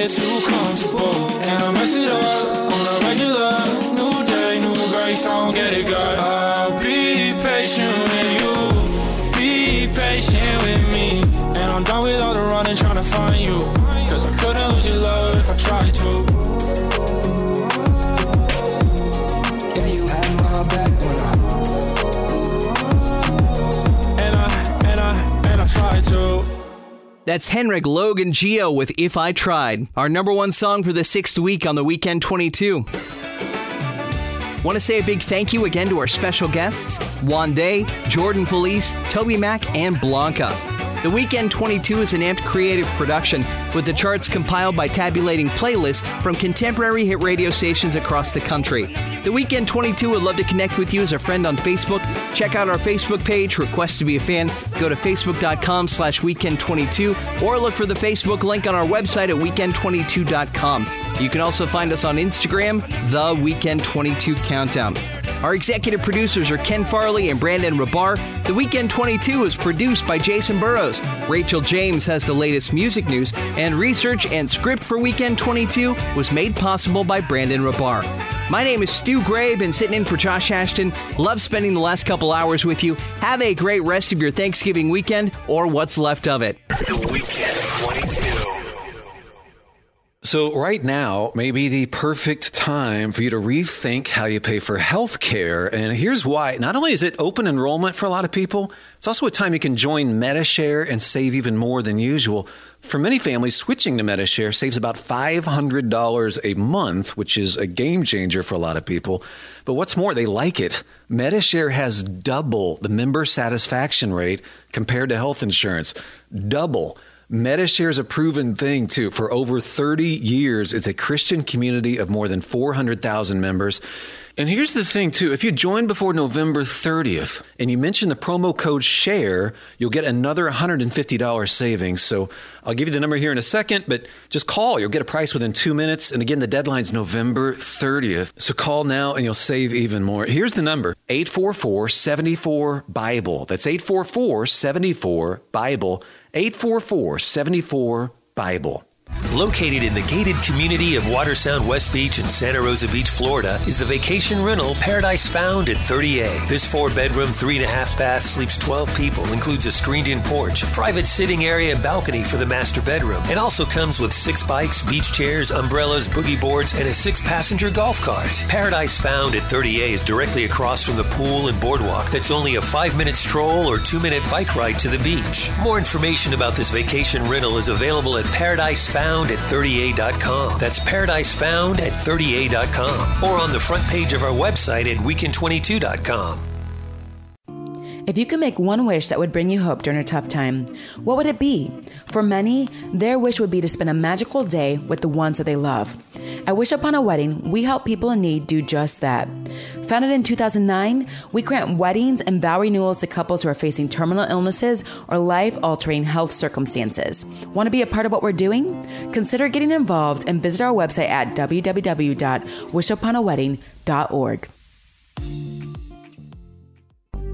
Get too comfortable and I mess it up on a regular. New day, new grace, I don't get it, God. I'll be patient with you. Be patient with me. And I'm done with all the running trying to find you. Cause I couldn't lose your love if I tried to. Yeah, you had my back when I. And I, and I, and I tried to. That's Henrik Logan Geo with If I Tried, our number one song for the sixth week on the Weekend 22. Want to say a big thank you again to our special guests, Wande, Jordan Feliz, Toby Mack, and Blanca. The Weekend 22 is an amped creative production with the charts compiled by tabulating playlists from contemporary hit radio stations across the country. The Weekend 22 would love to connect with you as a friend on Facebook. Check out our Facebook page, request to be a fan, go to facebook.com slash weekend22 or look for the Facebook link on our website at weekend22.com. You can also find us on Instagram, The Weekend 22 Countdown. Our executive producers are Ken Farley and Brandon Rabar. The Weekend 22 is produced by Jason Burrows. Rachel James has the latest music news, and research and script for Weekend 22 was made possible by Brandon Rabar. My name is Stu Gray, been sitting in for Josh Ashton. Love spending the last couple hours with you. Have a great rest of your Thanksgiving weekend or what's left of it. The Weekend 22. So, right now may be the perfect time for you to rethink how you pay for health care. And here's why. Not only is it open enrollment for a lot of people, it's also a time you can join Medi-Share and save even more than usual. For many families, switching to Medi-Share saves about $500 a month, which is a game changer for a lot of people. But what's more, they like it. Medi-Share has double the member satisfaction rate compared to health insurance. Double. Medi-Share is a proven thing too. For over 30 years, it's a Christian community of more than 400,000 members. And here's the thing too, if you join before November 30th and you mention the promo code SHARE, you'll get another $150 savings. So I'll give you the number here in a second, but just call. You'll get a price within two minutes. And again, the deadline's November 30th. So call now and you'll save even more. Here's the number 844 74 Bible. That's 844 74 Bible. 844 74 Bible. Located in the gated community of Watersound West Beach in Santa Rosa Beach, Florida, is the vacation rental Paradise Found at 30A. This four bedroom, three and a half bath sleeps 12 people, includes a screened in porch, private sitting area, and balcony for the master bedroom. It also comes with six bikes, beach chairs, umbrellas, boogie boards, and a six passenger golf cart. Paradise Found at 30A is directly across from the pool and boardwalk that's only a five minute stroll or two minute bike ride to the beach. More information about this vacation rental is available at Paradise Found at 30A.com. That's Paradise Found at 30A.com or on the front page of our website at weekend22.com. If you could make one wish that would bring you hope during a tough time, what would it be? For many, their wish would be to spend a magical day with the ones that they love. At Wish Upon a Wedding, we help people in need do just that. Founded in 2009, we grant weddings and vow renewals to couples who are facing terminal illnesses or life altering health circumstances. Want to be a part of what we're doing? Consider getting involved and visit our website at www.wishuponawedding.org.